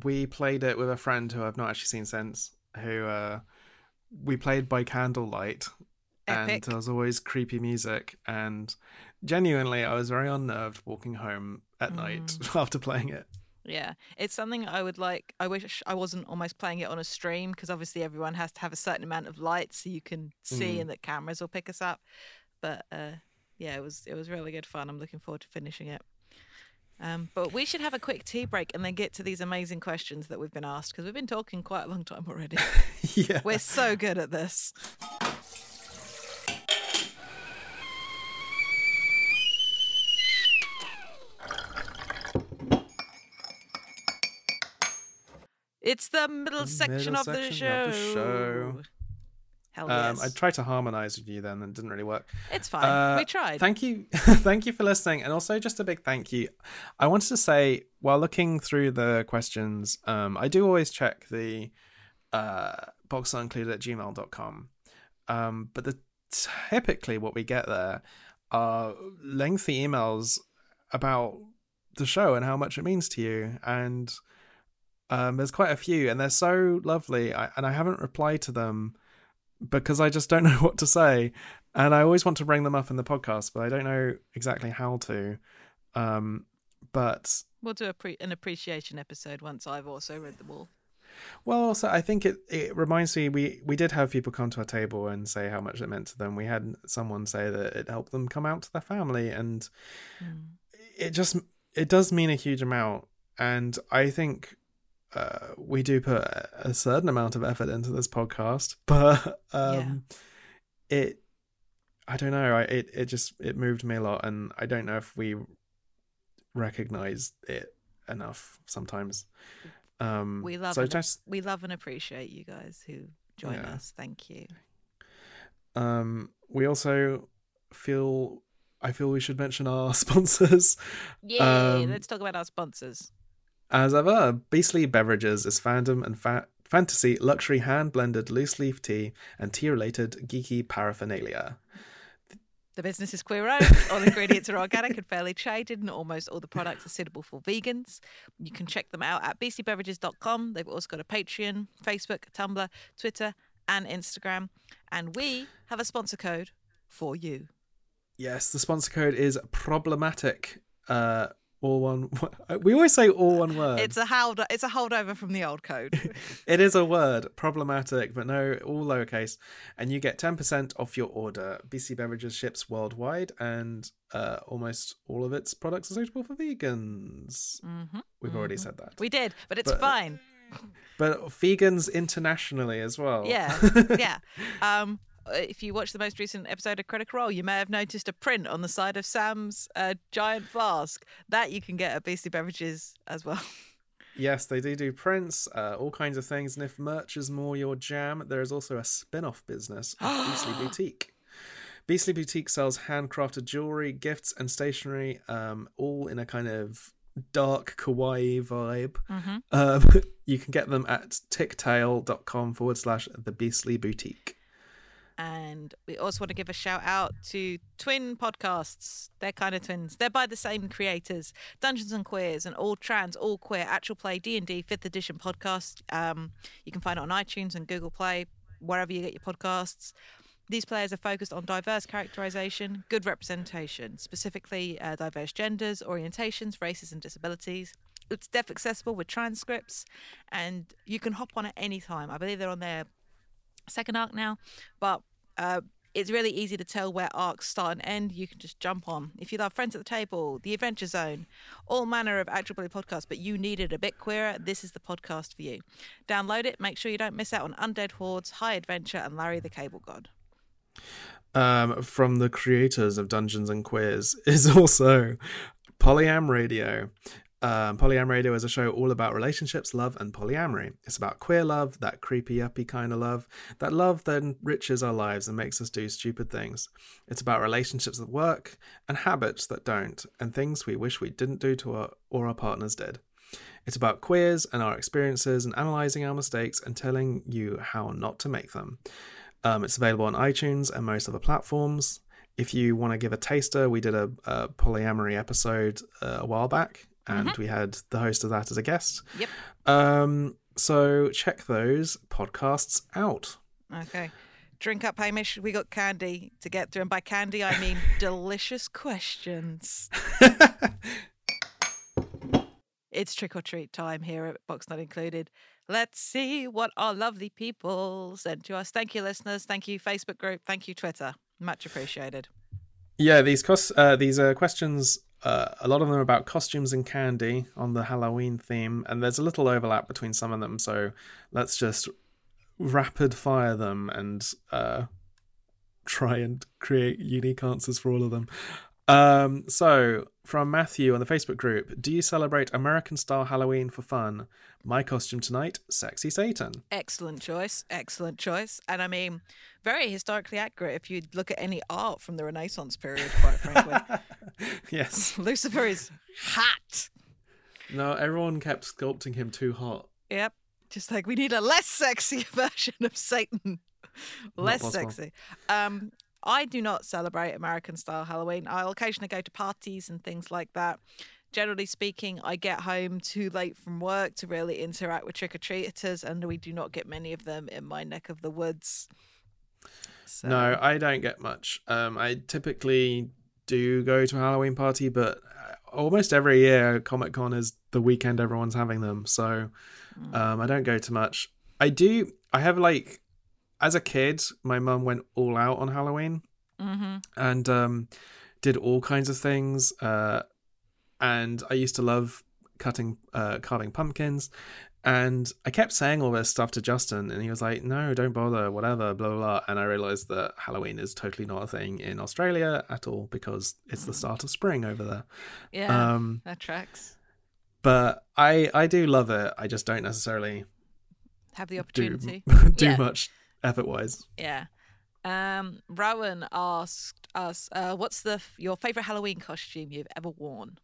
we played it with a friend who I've not actually seen since. Who uh, we played by candlelight, Epic. and there was always creepy music. And genuinely, I was very unnerved walking home at night Mm. after playing it. Yeah, it's something I would like. I wish I wasn't almost playing it on a stream because obviously everyone has to have a certain amount of light so you can see Mm. and that cameras will pick us up. But uh, yeah, it was it was really good fun. I'm looking forward to finishing it. Um, but we should have a quick tea break and then get to these amazing questions that we've been asked because we've been talking quite a long time already. yeah. We're so good at this. It's the middle section, middle of, the section of the show. Hell Um, yes. I tried to harmonize with you then, and it didn't really work. it's fine. Uh, we tried. Thank you, thank you for listening, and also just a big thank you. I wanted to say while looking through the questions, um, I do always check the uh, box uncluded at gmail.com. Um, but the typically what we get there are lengthy emails about the show and how much it means to you, and um, there's quite a few, and they're so lovely, I, and I haven't replied to them because I just don't know what to say. And I always want to bring them up in the podcast, but I don't know exactly how to. Um, but we'll do a pre- an appreciation episode once I've also read them all. well, also I think it it reminds me we we did have people come to our table and say how much it meant to them. We had someone say that it helped them come out to their family, and it just it does mean a huge amount. And I think uh, we do put a certain amount of effort into this podcast, but um, it I don't know. I it it just it moved me a lot, and I don't know if we recognize it enough sometimes. Um, We love so just We love and appreciate you guys who join Yeah. us. Thank you. um, we also feel I feel we should mention our sponsors. Yeah, Um, let's talk about our sponsors. As ever, Beastly Beverages is fandom and fa- fantasy luxury hand blended loose leaf tea and tea related geeky paraphernalia. The business is queer owned. All ingredients are organic and fairly traded, and almost all the products are suitable for vegans. You can check them out at beastlybeverages.com. They've also got a Patreon, Facebook, Tumblr, Twitter, and Instagram. And we have a sponsor code for you. Yes, the sponsor code is problematic. Uh, all one. We always say all one word. It's a hold. It's a holdover from the old code. it is a word, problematic, but no, all lowercase. And you get 10% off your order. BC Beverages ships worldwide, and uh, almost all of its products are suitable for vegans. hmm We've already said that. We did, but it's But- fine. But vegans internationally as well. Yeah, yeah. Um, if you watch the most recent episode of Critical Role, you may have noticed a print on the side of Sam's uh, giant flask that you can get at Beastly Beverages as well. Yes, they do do prints, uh, all kinds of things. And if merch is more your jam, there is also a spin off business Beastly Boutique. Beastly Boutique sells handcrafted jewelry, gifts, and stationery, um, all in a kind of dark kawaii vibe. Um, you can get them at tictail.com forward slash the Beastly Boutique. And we also want to give a shout out to twin podcasts. They're kind of twins. They're by the same creators, Dungeons and Queers, and all trans, all queer, actual play D and D fifth edition podcast. Um, you can find it on iTunes and Google Play, wherever you get your podcasts. These players are focused on diverse characterization, good representation, specifically uh, diverse genders, orientations, races, and disabilities. It's deaf accessible with transcripts, and you can hop on at any time. I believe they're on their second arc now, but uh, it's really easy to tell where arcs start and end. You can just jump on. If you love Friends at the Table, The Adventure Zone, all manner of actual play podcasts, but you needed a bit queerer, this is the podcast for you. Download it. Make sure you don't miss out on Undead Hordes, High Adventure, and Larry the Cable God. um, from the creators of Dungeons and Queers is also Polyam Radio. Um, Polyam Radio is a show all about relationships, love, and polyamory. It's about queer love, that creepy, uppy kind of love, that love that enriches our lives and makes us do stupid things. It's about relationships that work and habits that don't, and things we wish we didn't do to our or our partners did. It's about queers and our experiences and analysing our mistakes and telling you how not to make them. Um, it's available on iTunes and most other platforms. If you want to give a taster, we did a, a polyamory episode uh, a while back, and we had the host of that as a guest. Yep. Um, so check those podcasts out. Okay. Drink up, Hamish. We got candy to get through. And by candy, I mean delicious questions. It's trick or treat time here at Box Not Included. Let's see what our lovely people sent to us. Thank you, listeners. Thank you, Facebook group. Thank you, Twitter. Much appreciated. Yeah, these cos- uh, these uh, questions, uh, a lot of them are about costumes and candy on the Halloween theme, and there's a little overlap between some of them. So let's just rapid fire them and uh, try and create unique answers for all of them. Um, so from Matthew on the Facebook group, do you celebrate American style Halloween for fun? My costume tonight, sexy Satan. Excellent choice. Excellent choice. And I mean, very historically accurate if you look at any art from the Renaissance period, quite frankly. yes. Lucifer is hot. No, everyone kept sculpting him too hot. Yep. Just like we need a less sexy version of Satan. less sexy. Um, I do not celebrate American style Halloween. I'll occasionally go to parties and things like that. Generally speaking, I get home too late from work to really interact with trick or treaters, and we do not get many of them in my neck of the woods. So, No, I don't get much. Um, I typically do go to a Halloween party, but uh, almost every year Comic Con is the weekend everyone's having them, so um, I don't go to much. I do. I have like, as a kid, my mum went all out on Halloween Mhm. and um, did all kinds of things. Uh, and I used to love cutting, uh, carving pumpkins. And I kept saying all this stuff to Justin, and he was like, "No, don't bother, whatever, blah blah." blah. And I realized that Halloween is totally not a thing in Australia at all because it's the start of spring over there. yeah, Um, that tracks. but I I do love it. I just don't necessarily Have the do opportunity. do Yeah. much effort wise. Yeah. Um, Rowan asked us, uh, "What's the your favorite Halloween costume you've ever worn?"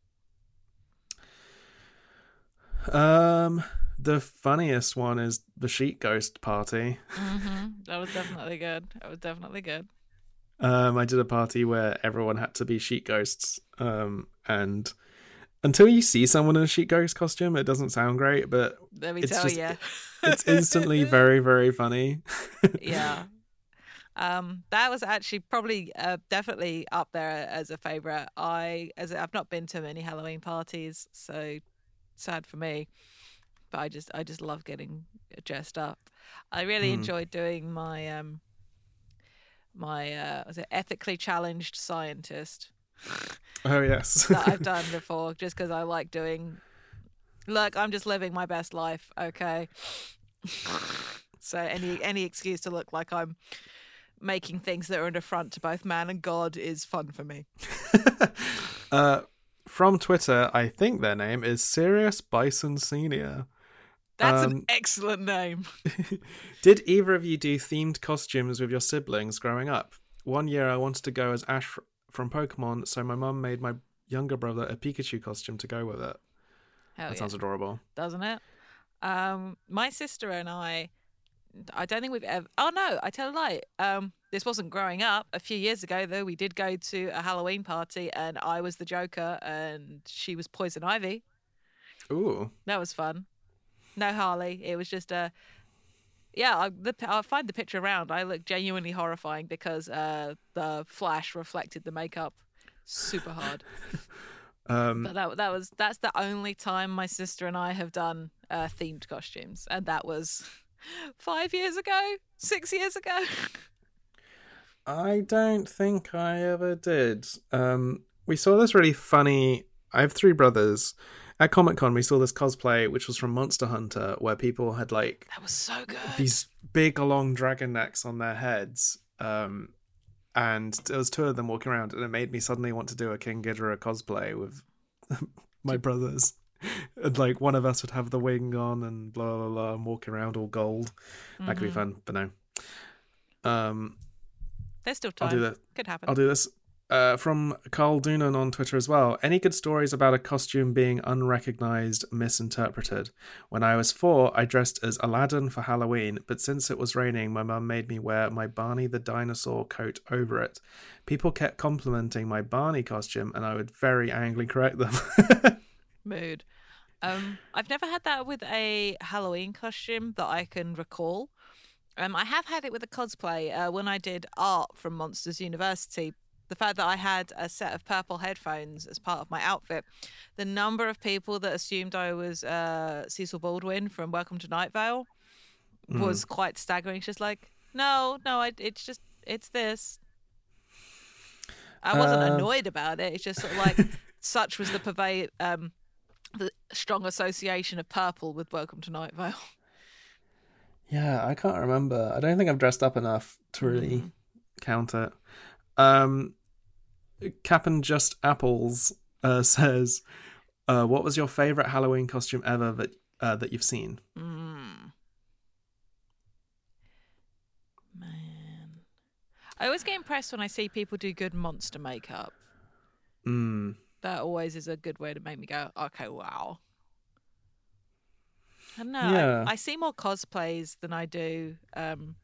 Um, the funniest one is the sheet ghost party. Mm-hmm. That was definitely good. That was definitely good. Um, I did a party where everyone had to be sheet ghosts. Um, and until you see someone in a sheet ghost costume, it doesn't sound great, but Let me It's tell just- you, it's instantly very, very funny. yeah. Um, that was actually probably uh, definitely up there as a favorite. I as I've not been to many Halloween parties, so sad for me. But I just I just love getting dressed up. I really Hmm. enjoyed doing my um my uh was it ethically challenged scientist Oh yes. that I've done before just because I like doing look, I'm just living my best life, okay? so any any excuse to look like I'm making things that are an affront to both man and God is fun for me. uh, from Twitter, I think their name is Sirius Bison Senior. That's an Um, excellent name. Did either of you do themed costumes with your siblings growing up? One year I wanted to go as Ash from Pokemon, so my mum made my younger brother a Pikachu costume to go with it. Hell that yeah. sounds adorable. doesn't it? Um, my sister and I, I don't think we've ever. Oh no, I tell a lie. Um, this wasn't growing up. A few years ago, though, we did go to a Halloween party, and I was the Joker, and she was Poison Ivy. Ooh. That was fun. No Harley. It was just a. Yeah, I, the, I'll find the picture around. I look genuinely horrifying because uh, the flash reflected the makeup super hard. Um, But that that was that's the only time my sister and I have done uh, themed costumes, and that was five years ago, six years ago. I don't think I ever did. Um, we saw this really funny. I have three brothers. At Comic Con, we saw this cosplay, which was from Monster Hunter, where people had like That was so good. these big, long dragon necks on their heads. Um, and there was two of them walking around, and it made me suddenly want to do a King Ghidorah cosplay with my brothers. And like one of us would have the wing on and blah blah blah, and walking around all gold. That could be Mhm. fun, but no. Um, There's still time. I'll do that. Could happen. I'll do this. Uh, from Carl Doonan on Twitter as well. Any good stories about a costume being unrecognized, misinterpreted? When I was four, I dressed as Aladdin for Halloween, but since it was raining, my mum made me wear my Barney the dinosaur coat over it. People kept complimenting my Barney costume, and I would very angrily correct them. Mood. Um, I've never had that with a Halloween costume that I can recall. Um, I have had it with a cosplay uh, when I did art from Monsters University. The fact that I had a set of purple headphones as part of my outfit, the number of people that assumed I was uh, Cecil Baldwin from Welcome to Night Vale was quite staggering. Just like, no, no, I, it's just, it's this. I wasn't Uh, annoyed about it. It's just sort of like, such was the pervade, um, the strong association of purple with Welcome to Night Vale. Yeah, I can't remember. I don't think I've dressed up enough to really Mm. count it. Um, Cap'n Just Apples uh, says, uh, "What was your favorite Halloween costume ever that uh, that you've seen?" Mm. Man. I always get impressed when I see people do good monster makeup. Mm. That always is a good way to make me go, okay, wow. I don't know. Yeah. I, I see more cosplays than I do um,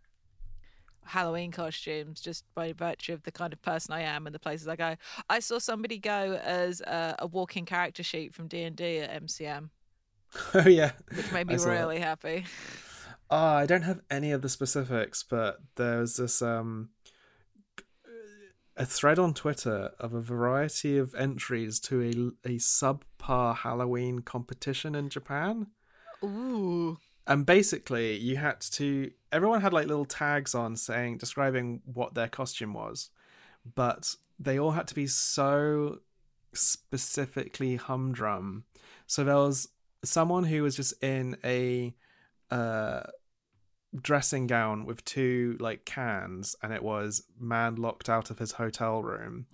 Halloween costumes, just by virtue of the kind of person I am and the places I go. I saw somebody go as a, a walking character sheet from D and D at MCM, Oh yeah. which made me saw that. really happy. Oh, I don't have any of the specifics, but there's this um a thread on Twitter of a variety of entries to a a subpar Halloween competition in Japan. Ooh. And basically you had to everyone had like little tags on saying describing what their costume was but they all had to be so specifically humdrum. So there was someone who was just in a uh dressing gown with two like cans and it was man locked out of his hotel room.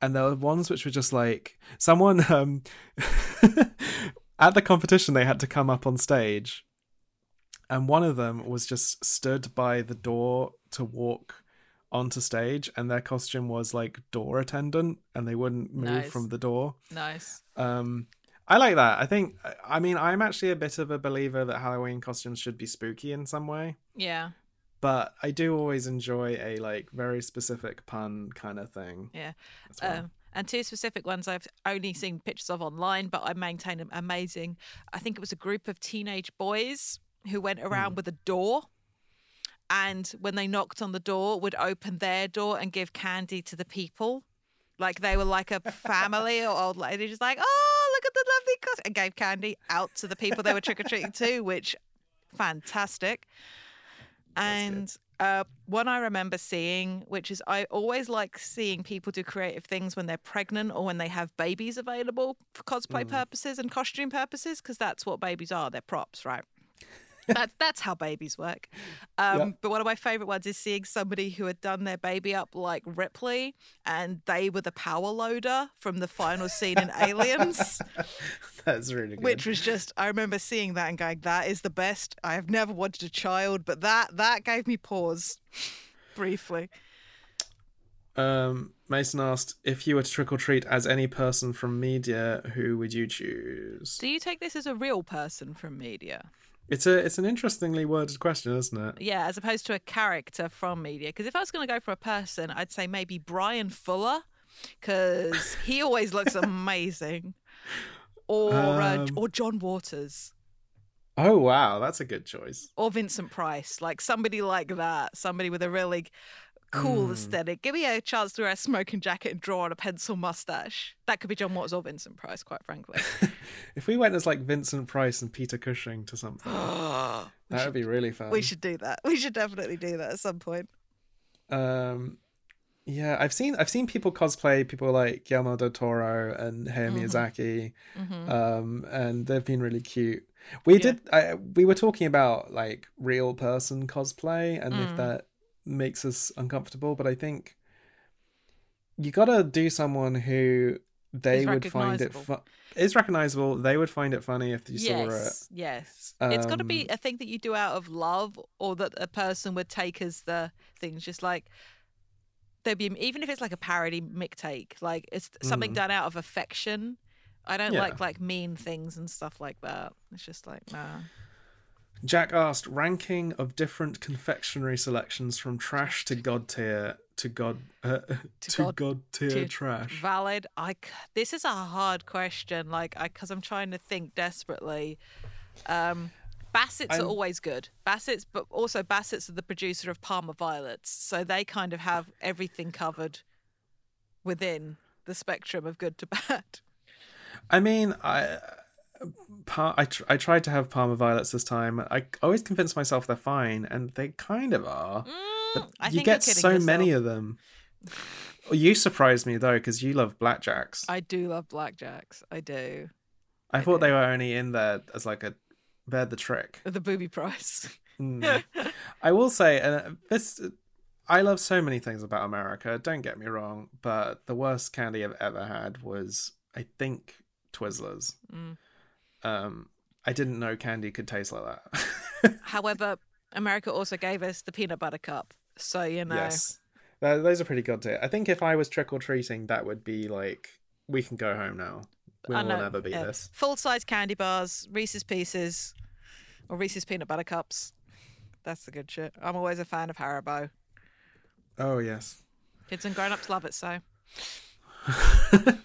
And there were ones which were just like someone um at the competition they had to come up on stage and one of them was just stood by the door to walk onto stage and their costume was like door attendant and they wouldn't move Nice. from the door Nice. um i like that i think i mean i'm actually a bit of a believer that halloween costumes should be spooky in some way Yeah. but i do always enjoy a like very specific pun kind of thing Yeah. well. Um, and two specific ones I've only seen pictures of online, but I maintain them amazing. I think it was a group of teenage boys who went around hmm. with a door. And when they knocked on the door, would open their door and give candy to the people. Like they were like a family or old lady, just like, oh, look at the lovely costume, and gave candy out to the people they were trick or treating to, which fantastic. And uh, one I remember seeing, which is I always like seeing people do creative things when they're pregnant or when they have babies available for cosplay purposes and costume purposes, because that's what babies are. They're props, right? That's that's how babies work. Um, Yeah. But one of my favorite ones is seeing somebody who had done their baby up like Ripley, and they were the power loader from the final scene in Aliens, That's really good. which was just I remember seeing that and going, "That is the best." I have never wanted a child, but that that gave me pause briefly. Um, Mason asked if you were to trick or treat as any person from media, who would you choose? Do you take this as a real person from media? It's a it's an interestingly worded question, isn't it? Yeah, as opposed to a character from media. Because if I was going to go for a person, I'd say maybe Bryan Fuller, because he always looks amazing. Or uh, Um. or John Waters Oh wow, that's a good choice. or Vincent Price, like somebody like that, somebody with a really cool Mm. aesthetic. Give me a chance to wear a smoking jacket and draw on a pencil mustache. That could be John Waters or Vincent Price, quite frankly. If we went as like Vincent Price and Peter Cushing to something, that would be really fun. we should do that. We should definitely do that at some point. Um, yeah, I've seen I've seen people cosplay people like Guillermo del Toro and Hayao Mm-hmm. Miyazaki, hmm um, and they've been really cute. We Yeah. did. I, we were talking about like real person cosplay and if Mm. that makes us uncomfortable, but I think you gotta do someone who they Is would find it fu- is recognizable. They would find it funny if you saw it. yes, yes. it's got to be Um, a thing that you do out of love, or that a person would take as the things. Just like there'd be, even if it's like a parody mick take, like it's something Mm. done out of affection. I don't Yeah. like like mean things and stuff like that. It's just like nah. Jack asked ranking of different confectionery selections from trash to god tier to god uh, to, god god, tier trash. Valid. I This is a hard question. Like I, because I'm trying to think desperately. Um, Bassett's are I'm- always good. Bassett's, but also Bassett's are the producer of Parma Violets, so they kind of have everything covered within the spectrum of good to bad. I mean, I I, tr- I tried to have Parma violets this time. I always convince myself they're fine, and they kind of are. Mm, I you get so many of them. You surprised me though, because you love blackjacks. I, I do love blackjacks. I do. I thought they were only in there as like a they're the trick. The booby price. Mm. I will say, uh, this I love so many things about America. Don't get me wrong, but the worst candy I've ever had was, I think, Twizzlers. Mm. Um, I didn't know candy could taste like that. However, America also gave us the peanut butter cup, so you know. Yes, Th- those are pretty good too. I think if I was trick or treating, that would be like, we can go home now. We will never beat yeah. this. Full size candy bars, Reese's Pieces, or Reese's peanut butter cups. That's the good shit. I'm always a fan of Haribo. Oh yes. Kids and grown ups love it so.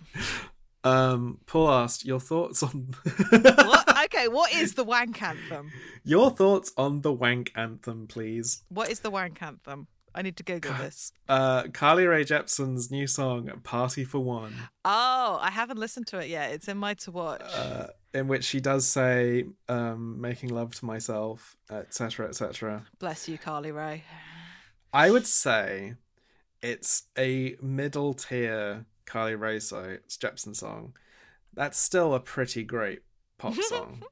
um, Paul asked your thoughts on What? Okay, what is the wank anthem? your thoughts on the wank anthem, please. What is the wank anthem? I need to Google this. Uh, Carly Rae Jepsen's new song "Party for One," Oh, I haven't listened to it yet. It's in my to watch. uh, in which she does say, um, "Making love to myself," etc., etc. Bless you, Carly Rae. I would say it's a middle tier Carly Rae so- Jepsen song. That's still a pretty great pop song.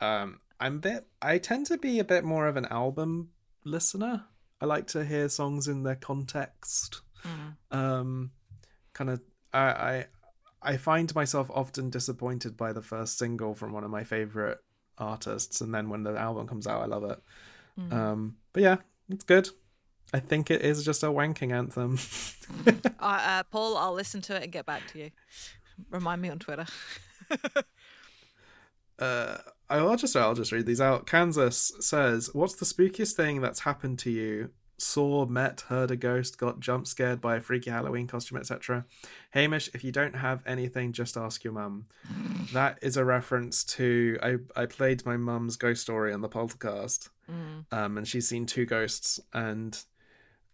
um, I'm a bit. I tend to be a bit more of an album listener. I like to hear songs in their context. Mm. Um, kind of. I, I I find myself often disappointed by the first single from one of my favorite artists, and then when the album comes out, I love it. Mm. Um, but yeah, it's good. I think it is just a wanking anthem. Uh, uh, Paul, I'll listen to it and get back to you. Remind me on Twitter. uh, I'll just I'll just read these out. Kansas says, "What's the spookiest thing that's happened to you? Saw, met, heard a ghost, got jump scared by a freaky Halloween costume, etc." Hamish, if you don't have anything, just ask your mum. that is a reference to I I played my mum's ghost story on the podcast. Mm. um, and she's seen two ghosts, and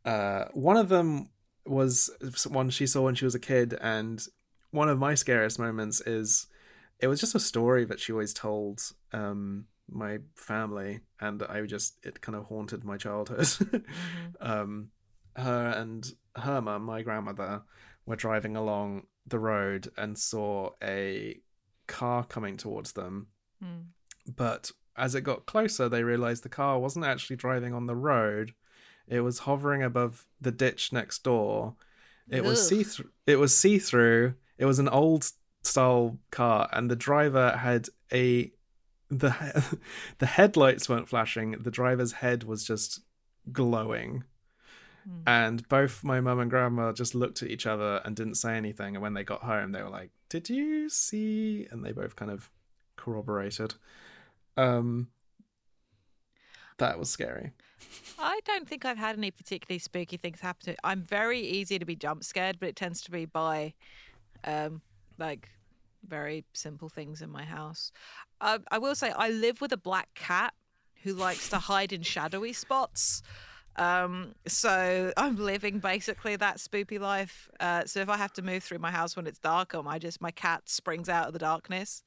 uh, one of them was one she saw when she was a kid, and one of my scariest moments is it was just a story that she always told um, my family, and I just it kind of haunted my childhood. um, her and her mum, my grandmother, were driving along the road and saw a car coming towards them Mm. but as it got closer, they realized the car wasn't actually driving on the road; it was hovering above the ditch next door. It was see through. It was see through. It was an old style car, and the driver had a the the headlights weren't flashing. The driver's head was just glowing. Hmm. And both my mum and grandma just looked at each other and didn't say anything. And when they got home, they were like, "Did you see?" And they both kind of corroborated. Um, that was scary. I don't think I've had any particularly spooky things happen to me. I'm very easy to be jump scared, but it tends to be by um like very simple things in my house. Uh, I will say I live with a black cat who likes to hide in shadowy spots. Um, so I'm living basically that spoopy life. Uh, so if I have to move through my house when it's dark, um, I just my cat springs out of the darkness.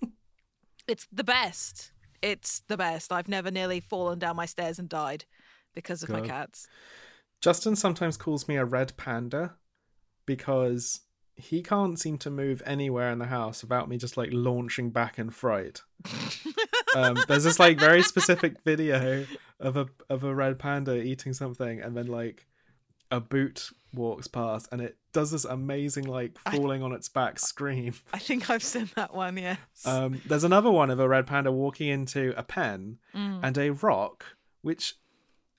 it's the best. It's the best. I've never nearly fallen down my stairs and died because of my cats. Justin sometimes calls me a red panda because he can't seem to move anywhere in the house without me just like launching back in fright. um, there's this like very specific video of a of a red panda eating something, and then like a boot walks past, and it does this amazing like I- falling on its back scream. I think I've seen that one. Yes. Um, there's another one of a red panda walking into a pen Mm. and a rock, which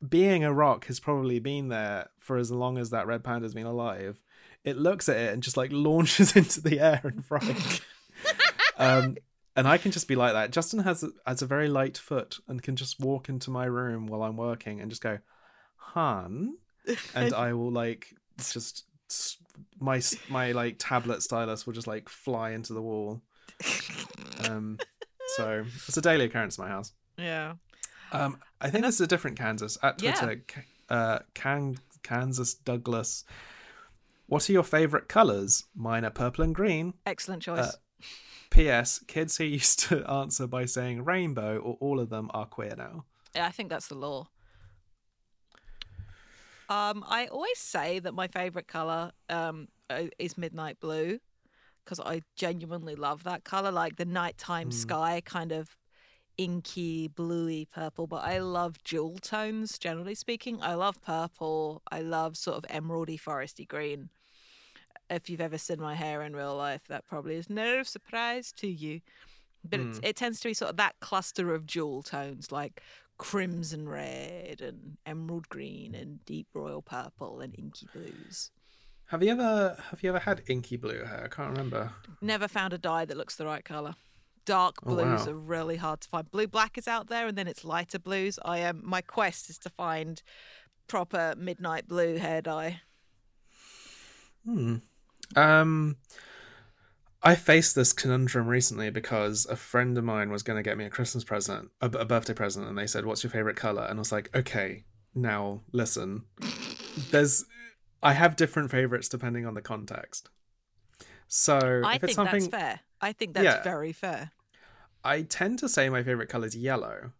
being a rock has probably been there for as long as that red panda's been alive. It looks at it and just like launches into the air and fright. um, and I can just be like that. Justin has a, has a very light foot and can just walk into my room while I'm working and just go, "Han," and I will like just my my like tablet stylus will just like fly into the wall. Um, so it's a daily occurrence in my house. yeah. Um, I think this is a different Kansas at Twitter. K Uh, Can- Kansas Douglas. What are your favorite colors? Mine are purple and green. Excellent choice. Uh, P.S. Kids who used to answer by saying rainbow or all of them are queer now. yeah, I think that's the law. Um, I always say that my favorite color um uh, is midnight blue because I genuinely love that color, like the nighttime Mm. sky kind of inky, bluey purple. But I love jewel tones, generally speaking. I love purple. I love sort of emeraldy, foresty green. If you've ever seen my hair in real life, that probably is no surprise to you. But it's, it tends to be sort of that cluster of jewel tones, like crimson red and emerald green and deep royal purple and inky blues. Have you ever have you ever had inky blue hair? I can't remember. Never found a dye that looks the right color. Dark Oh, blues wow. are really hard to find. Blue black is out there, and then it's lighter blues. I am my quest is to find proper midnight blue hair dye. Hmm. Um, I faced this conundrum recently because a friend of mine was going to get me a Christmas present, a, a birthday present, and they said, "What's your favorite color?" And I was like, "Okay, now listen. There's, I have different favorites depending on the context. So I if it's think something, that's fair. I think that's Yeah. very fair. I tend to say my favorite color is yellow,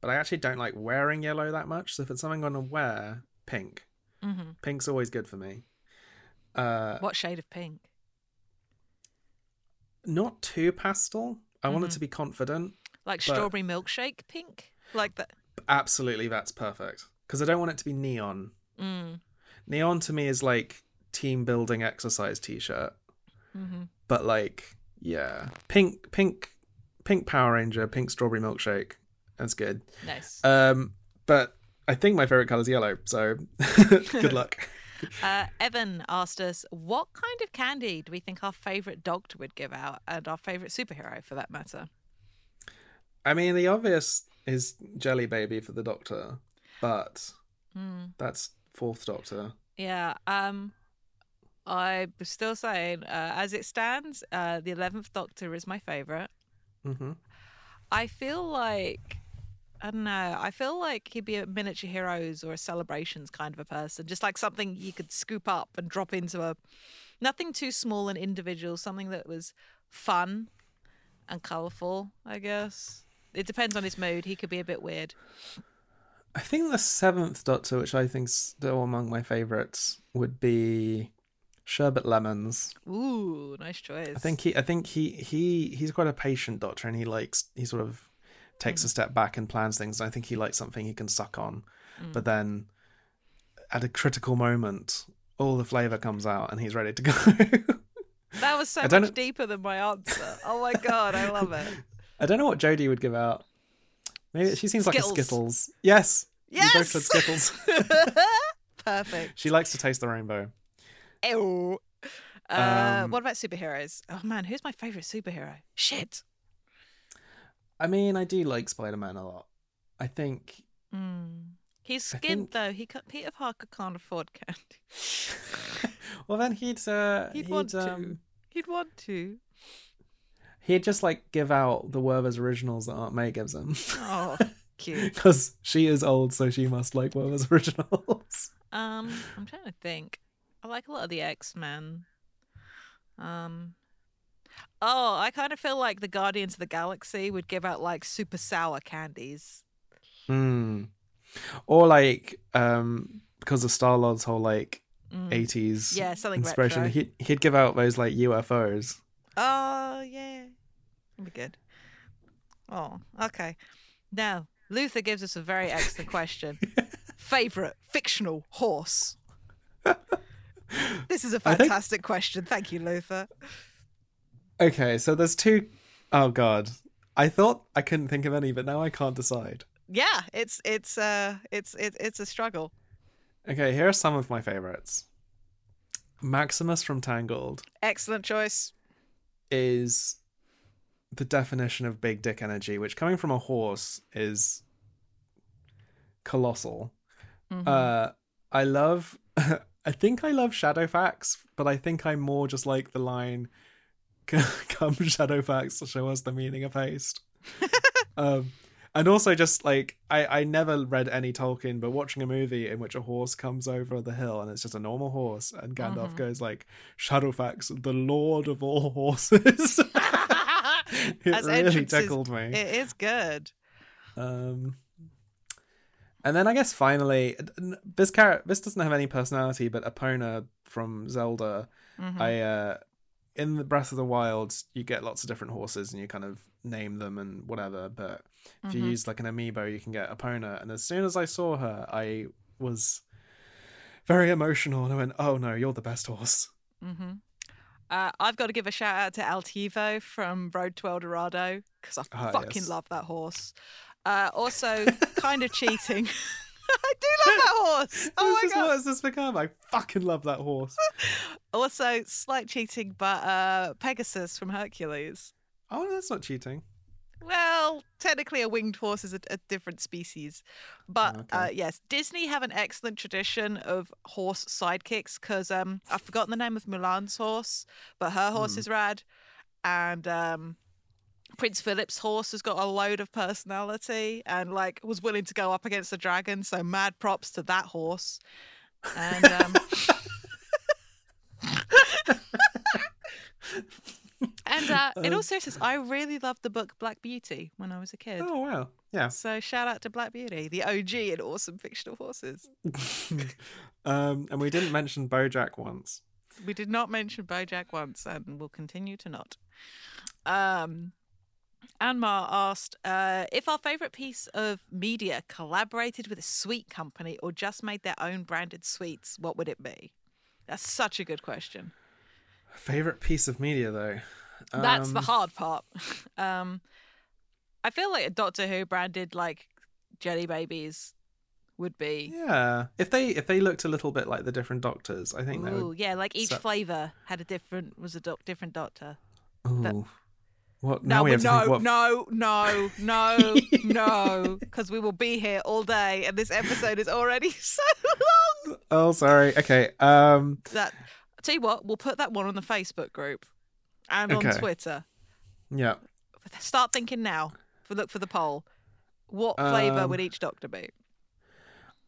but I actually don't like wearing yellow that much. So if it's something I'm going to wear, pink. hmm Pink's always good for me. Uh, What shade of pink? Not too pastel. I want it Mhm. to be confident. Like strawberry milkshake pink? Like that? Absolutely, that's perfect. Because I don't want it to be neon. Mm. Neon to me is like team building exercise t-shirt, hmm but like yeah, pink, pink, pink Power Ranger, pink strawberry milkshake. That's good. Nice. Um, but I think my favorite color is yellow. So good luck. Uh, Evan asked us, what kind of candy do we think our favourite doctor would give out and our favourite superhero for that matter? I mean, the obvious is Jelly Baby for the Doctor, but Hmm. that's Fourth Doctor. Yeah. Um, I'm still saying, uh, as it stands, uh, the 11th Doctor is my favourite. hmm I feel like I don't know. I feel like he'd be a miniature heroes or a celebrations kind of a person, just like something you could scoop up and drop into a nothing too small and individual, something that was fun and colourful. I guess it depends on his mood. He could be a bit weird. I think the Seventh Doctor, which I think is still among my favorites, would be Sherbet Lemons. Ooh, nice choice. I think he, I think he, he, he's quite a patient doctor, and he likes he sort of takes a step back and plans things. I think he likes something he can suck on, but then at a critical moment, all the flavor comes out and he's ready to go. That was so much know- deeper than my answer. Oh my god, I love it. I don't know what Jodie would give out. Maybe she seems like a Skittles. Skittles. Yes. We both Yes! said Skittles. Perfect. she likes to taste the rainbow. Ew. Uh, Um, what about superheroes? Oh man, who's my favorite superhero? Shit. I mean, I do like Spider Man a lot. I think Mm. He's skint think- though. He ca Peter Parker can't afford candy. well then he'd uh He'd he'd, want to. um, He'd want to. he'd just like give out the Werther's originals that Aunt May gives him. Oh, cute. Because she is old, so she must like Werther's originals. Um, I'm trying to think. I like a lot of the X Men. Um. Oh, I kind of feel like the Guardians of the Galaxy would give out like super sour candies. Hmm. Or like um because of Star Lord's whole like Mm. eighties Yeah, something inspiration, retro. he'd he'd give out those like UFOs. Oh yeah, that'd be good. Oh, okay. Now Luther gives us a very excellent question. Favorite fictional horse. This is a I think- fantastic question. Thank you, Luther. Okay, so there's two oh god. I thought I couldn't think of any, but now I can't decide. Yeah, it's it's uh it's it, it's a struggle. Okay, here are some of my favorites. Maximus from Tangled Excellent choice. is the definition of big dick energy, which coming from a horse is colossal. Mhm. Uh I love I think I love Shadowfax, but I think I'm more just like the line come Shadowfax to show us the meaning of haste. um and also just like I, I never read any Tolkien, but watching a movie in which a horse comes over the hill and it's just a normal horse, and Gandalf Mhm. goes like, "Shadowfax, the lord of all horses." it As really tickled me. It is good. Um, and then I guess finally, this character this doesn't have any personality, but Epona from Zelda. Mhm. I uh, in the Breath of the Wild, you get lots of different horses and you kind of name them and whatever. But if you Mhm. use like an amiibo, you can get Epona. And as soon as I saw her, I was very emotional and I went, "Oh no, you're the best horse." Mm-hmm. Uh, I've got to give a shout out to Altivo from Road to El Dorado because I Ah, fucking yes. love that horse. Uh, also, kind of cheating. I do love that horse. Oh It's my just, god. What has this become? I fucking love that horse. Also, slight cheating, but uh, Pegasus from Hercules. Oh, that's not cheating. Well, technically, a winged horse is a, a different species. But Okay. uh, yes, Disney have an excellent tradition of horse sidekicks because um, I've forgotten the name of Mulan's horse, but her horse Hmm. is rad. And um, Prince Philip's horse has got a load of personality and like was willing to go up against the dragon. So mad props to that horse. And um, and uh, in all Um, seriousness, I really loved the book Black Beauty when I was a kid. Oh wow, yeah. So shout out to Black Beauty, the OG in awesome fictional horses. um, and we didn't mention BoJack once. We did not mention BoJack once, and will continue to not. Um, Anmar asked uh, if our favorite piece of media collaborated with a sweet company or just made their own branded sweets. What would it be? That's such a good question. Favorite piece of media though. That's the Um, hard part. um, I feel like a Doctor Who branded like Jelly Babies would be. Yeah, if they if they looked a little bit like the different doctors, I think they Ooh, would. yeah, like each so- flavor had a different was a doc, different doctor. Ooh, that- what? No, Now we have to think no, what no, no, no, no, because we will be here all day, and this episode is already so long. Oh, sorry. Okay. Um. That tell you what, we'll put that one on the Facebook group and on Twitter. Yeah. Start thinking now. Look for the poll. What flavor Um, would each doctor be?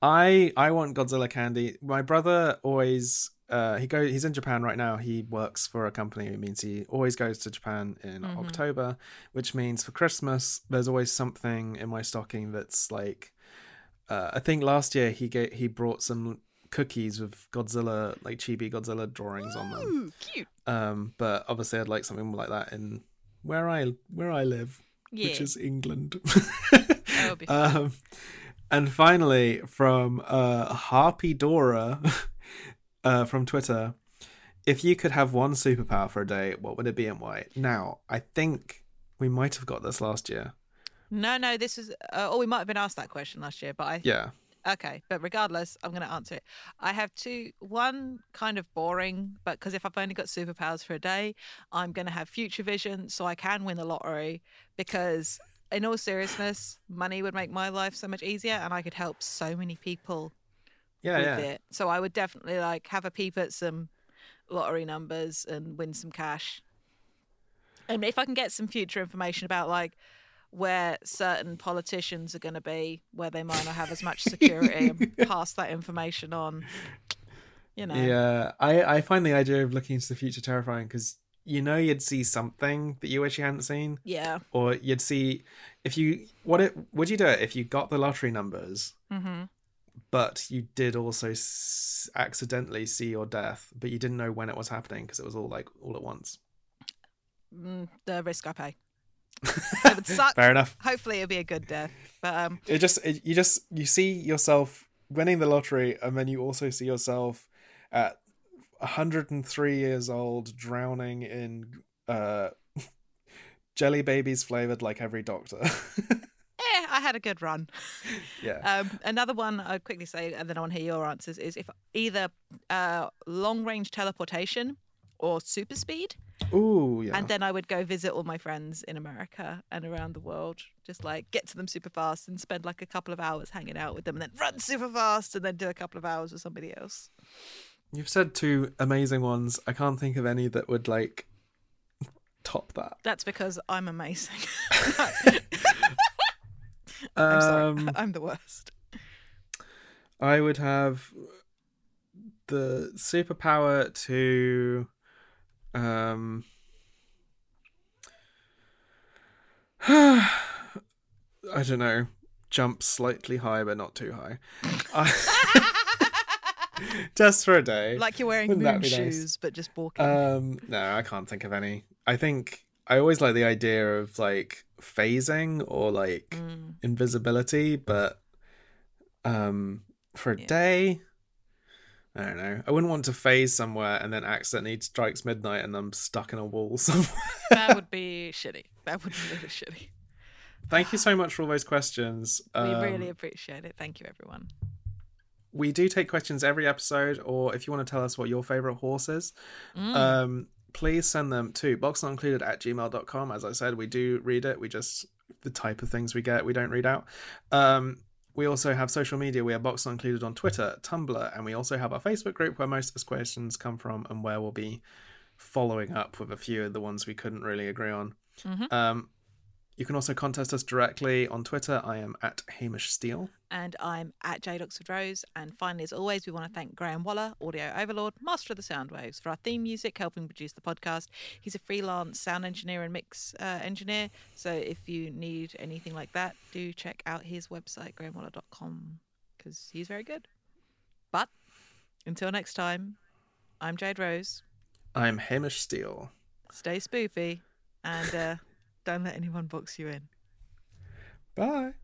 I I want Godzilla candy. My brother always uh he go he's in Japan right now. He works for a company. It means he always goes to Japan in Mhm. October, which means for Christmas there's always something in my stocking that's like uh, I think last year he ga- he brought some cookies with Godzilla like chibi Godzilla drawings on them. Cute. Um but obviously I'd like something like that in where I where I live. Yeah. which is England. That would be fun. um, and finally, from uh, Harpy Dora uh, from Twitter, if you could have one superpower for a day, what would it be and why? Now, I think we might have got this last year. no, no, this is. Uh, oh, we might have been asked that question last year, but I. Yeah. Okay, but regardless, I'm going to answer it. I have two. One kind of boring, but because if I've only got superpowers for a day, I'm going to have future vision, so I can win the lottery. Because in all seriousness, money would make my life so much easier, and I could help so many people Yeah, with yeah. it. So I would definitely like have a peep at some lottery numbers and win some cash. And if I can get some future information about like where certain politicians are going to be, where they might not have as much security, and pass that information on. You know, Yeah, I, I find the idea of looking into the future terrifying because you know you'd see something that you wish you hadn't seen, yeah, or you'd see if you what it would you do it if you got the lottery numbers, hmm but you did also s- accidentally see your death, but you didn't know when it was happening because it was all like all at once. mm, the risk I pay. It would suck. Fair enough. Hopefully, it'll be a good death. But um, It just it, you just you see yourself winning the lottery, and then you also see yourself at 103 years old, drowning in uh, jelly babies flavored like every doctor. had a good run. yeah. Um, another one I'd quickly say, and then I want to hear your answers, is if either uh, long range teleportation or super speed. Ooh, yeah. And then I would go visit all my friends in America and around the world. Just like get to them super fast and spend like a couple of hours hanging out with them and then run super fast and then do a couple of hours with somebody else. You've said two amazing ones. I can't think of any that would like top that. That's because I'm amazing. I'm Um, sorry. I'm the worst. I would have the superpower to um I don't know, jump slightly high but not too high. Just for a day. Like you're wearing Wouldn't moon be nice? shoes, but just walking. Um no, I can't think of any. I think I always like the idea of like phasing or like Mm. invisibility, but um for a Yeah. day I don't know. I wouldn't want to phase somewhere and then accidentally strikes midnight and I'm stuck in a wall somewhere. that would be shitty. That would be really shitty. Thank you so much for all those questions. We Um, really appreciate it. Thank you, everyone. we do take questions every episode, or if you want to tell us what your favorite horse is, Mm. um, please send them to boxnotincluded at gmail.com. As I said, we do read it. We just, the type of things we get, we don't read out. Um, we also have social media. We are Box Not Included on Twitter, Tumblr, and we also have our Facebook group where most of us questions come from and where we'll be following up with a few of the ones we couldn't really agree on. Mhm. Um, you can also contact us directly on Twitter. I am at Hamish Steele. And I'm at Jade Oxford Rose. And finally, as always, we want to thank Graham Waller, Audio Overlord, Master of the Sound Waves, for our theme music, helping produce the podcast. He's a freelance sound engineer and mix uh, engineer. So if you need anything like that, do check out his website, grahamwaller.com, because he's very good. But until next time, I'm Jade Rose. I'm Hamish Steele. Stay spoofy and uh, don't let anyone box you in. Bye.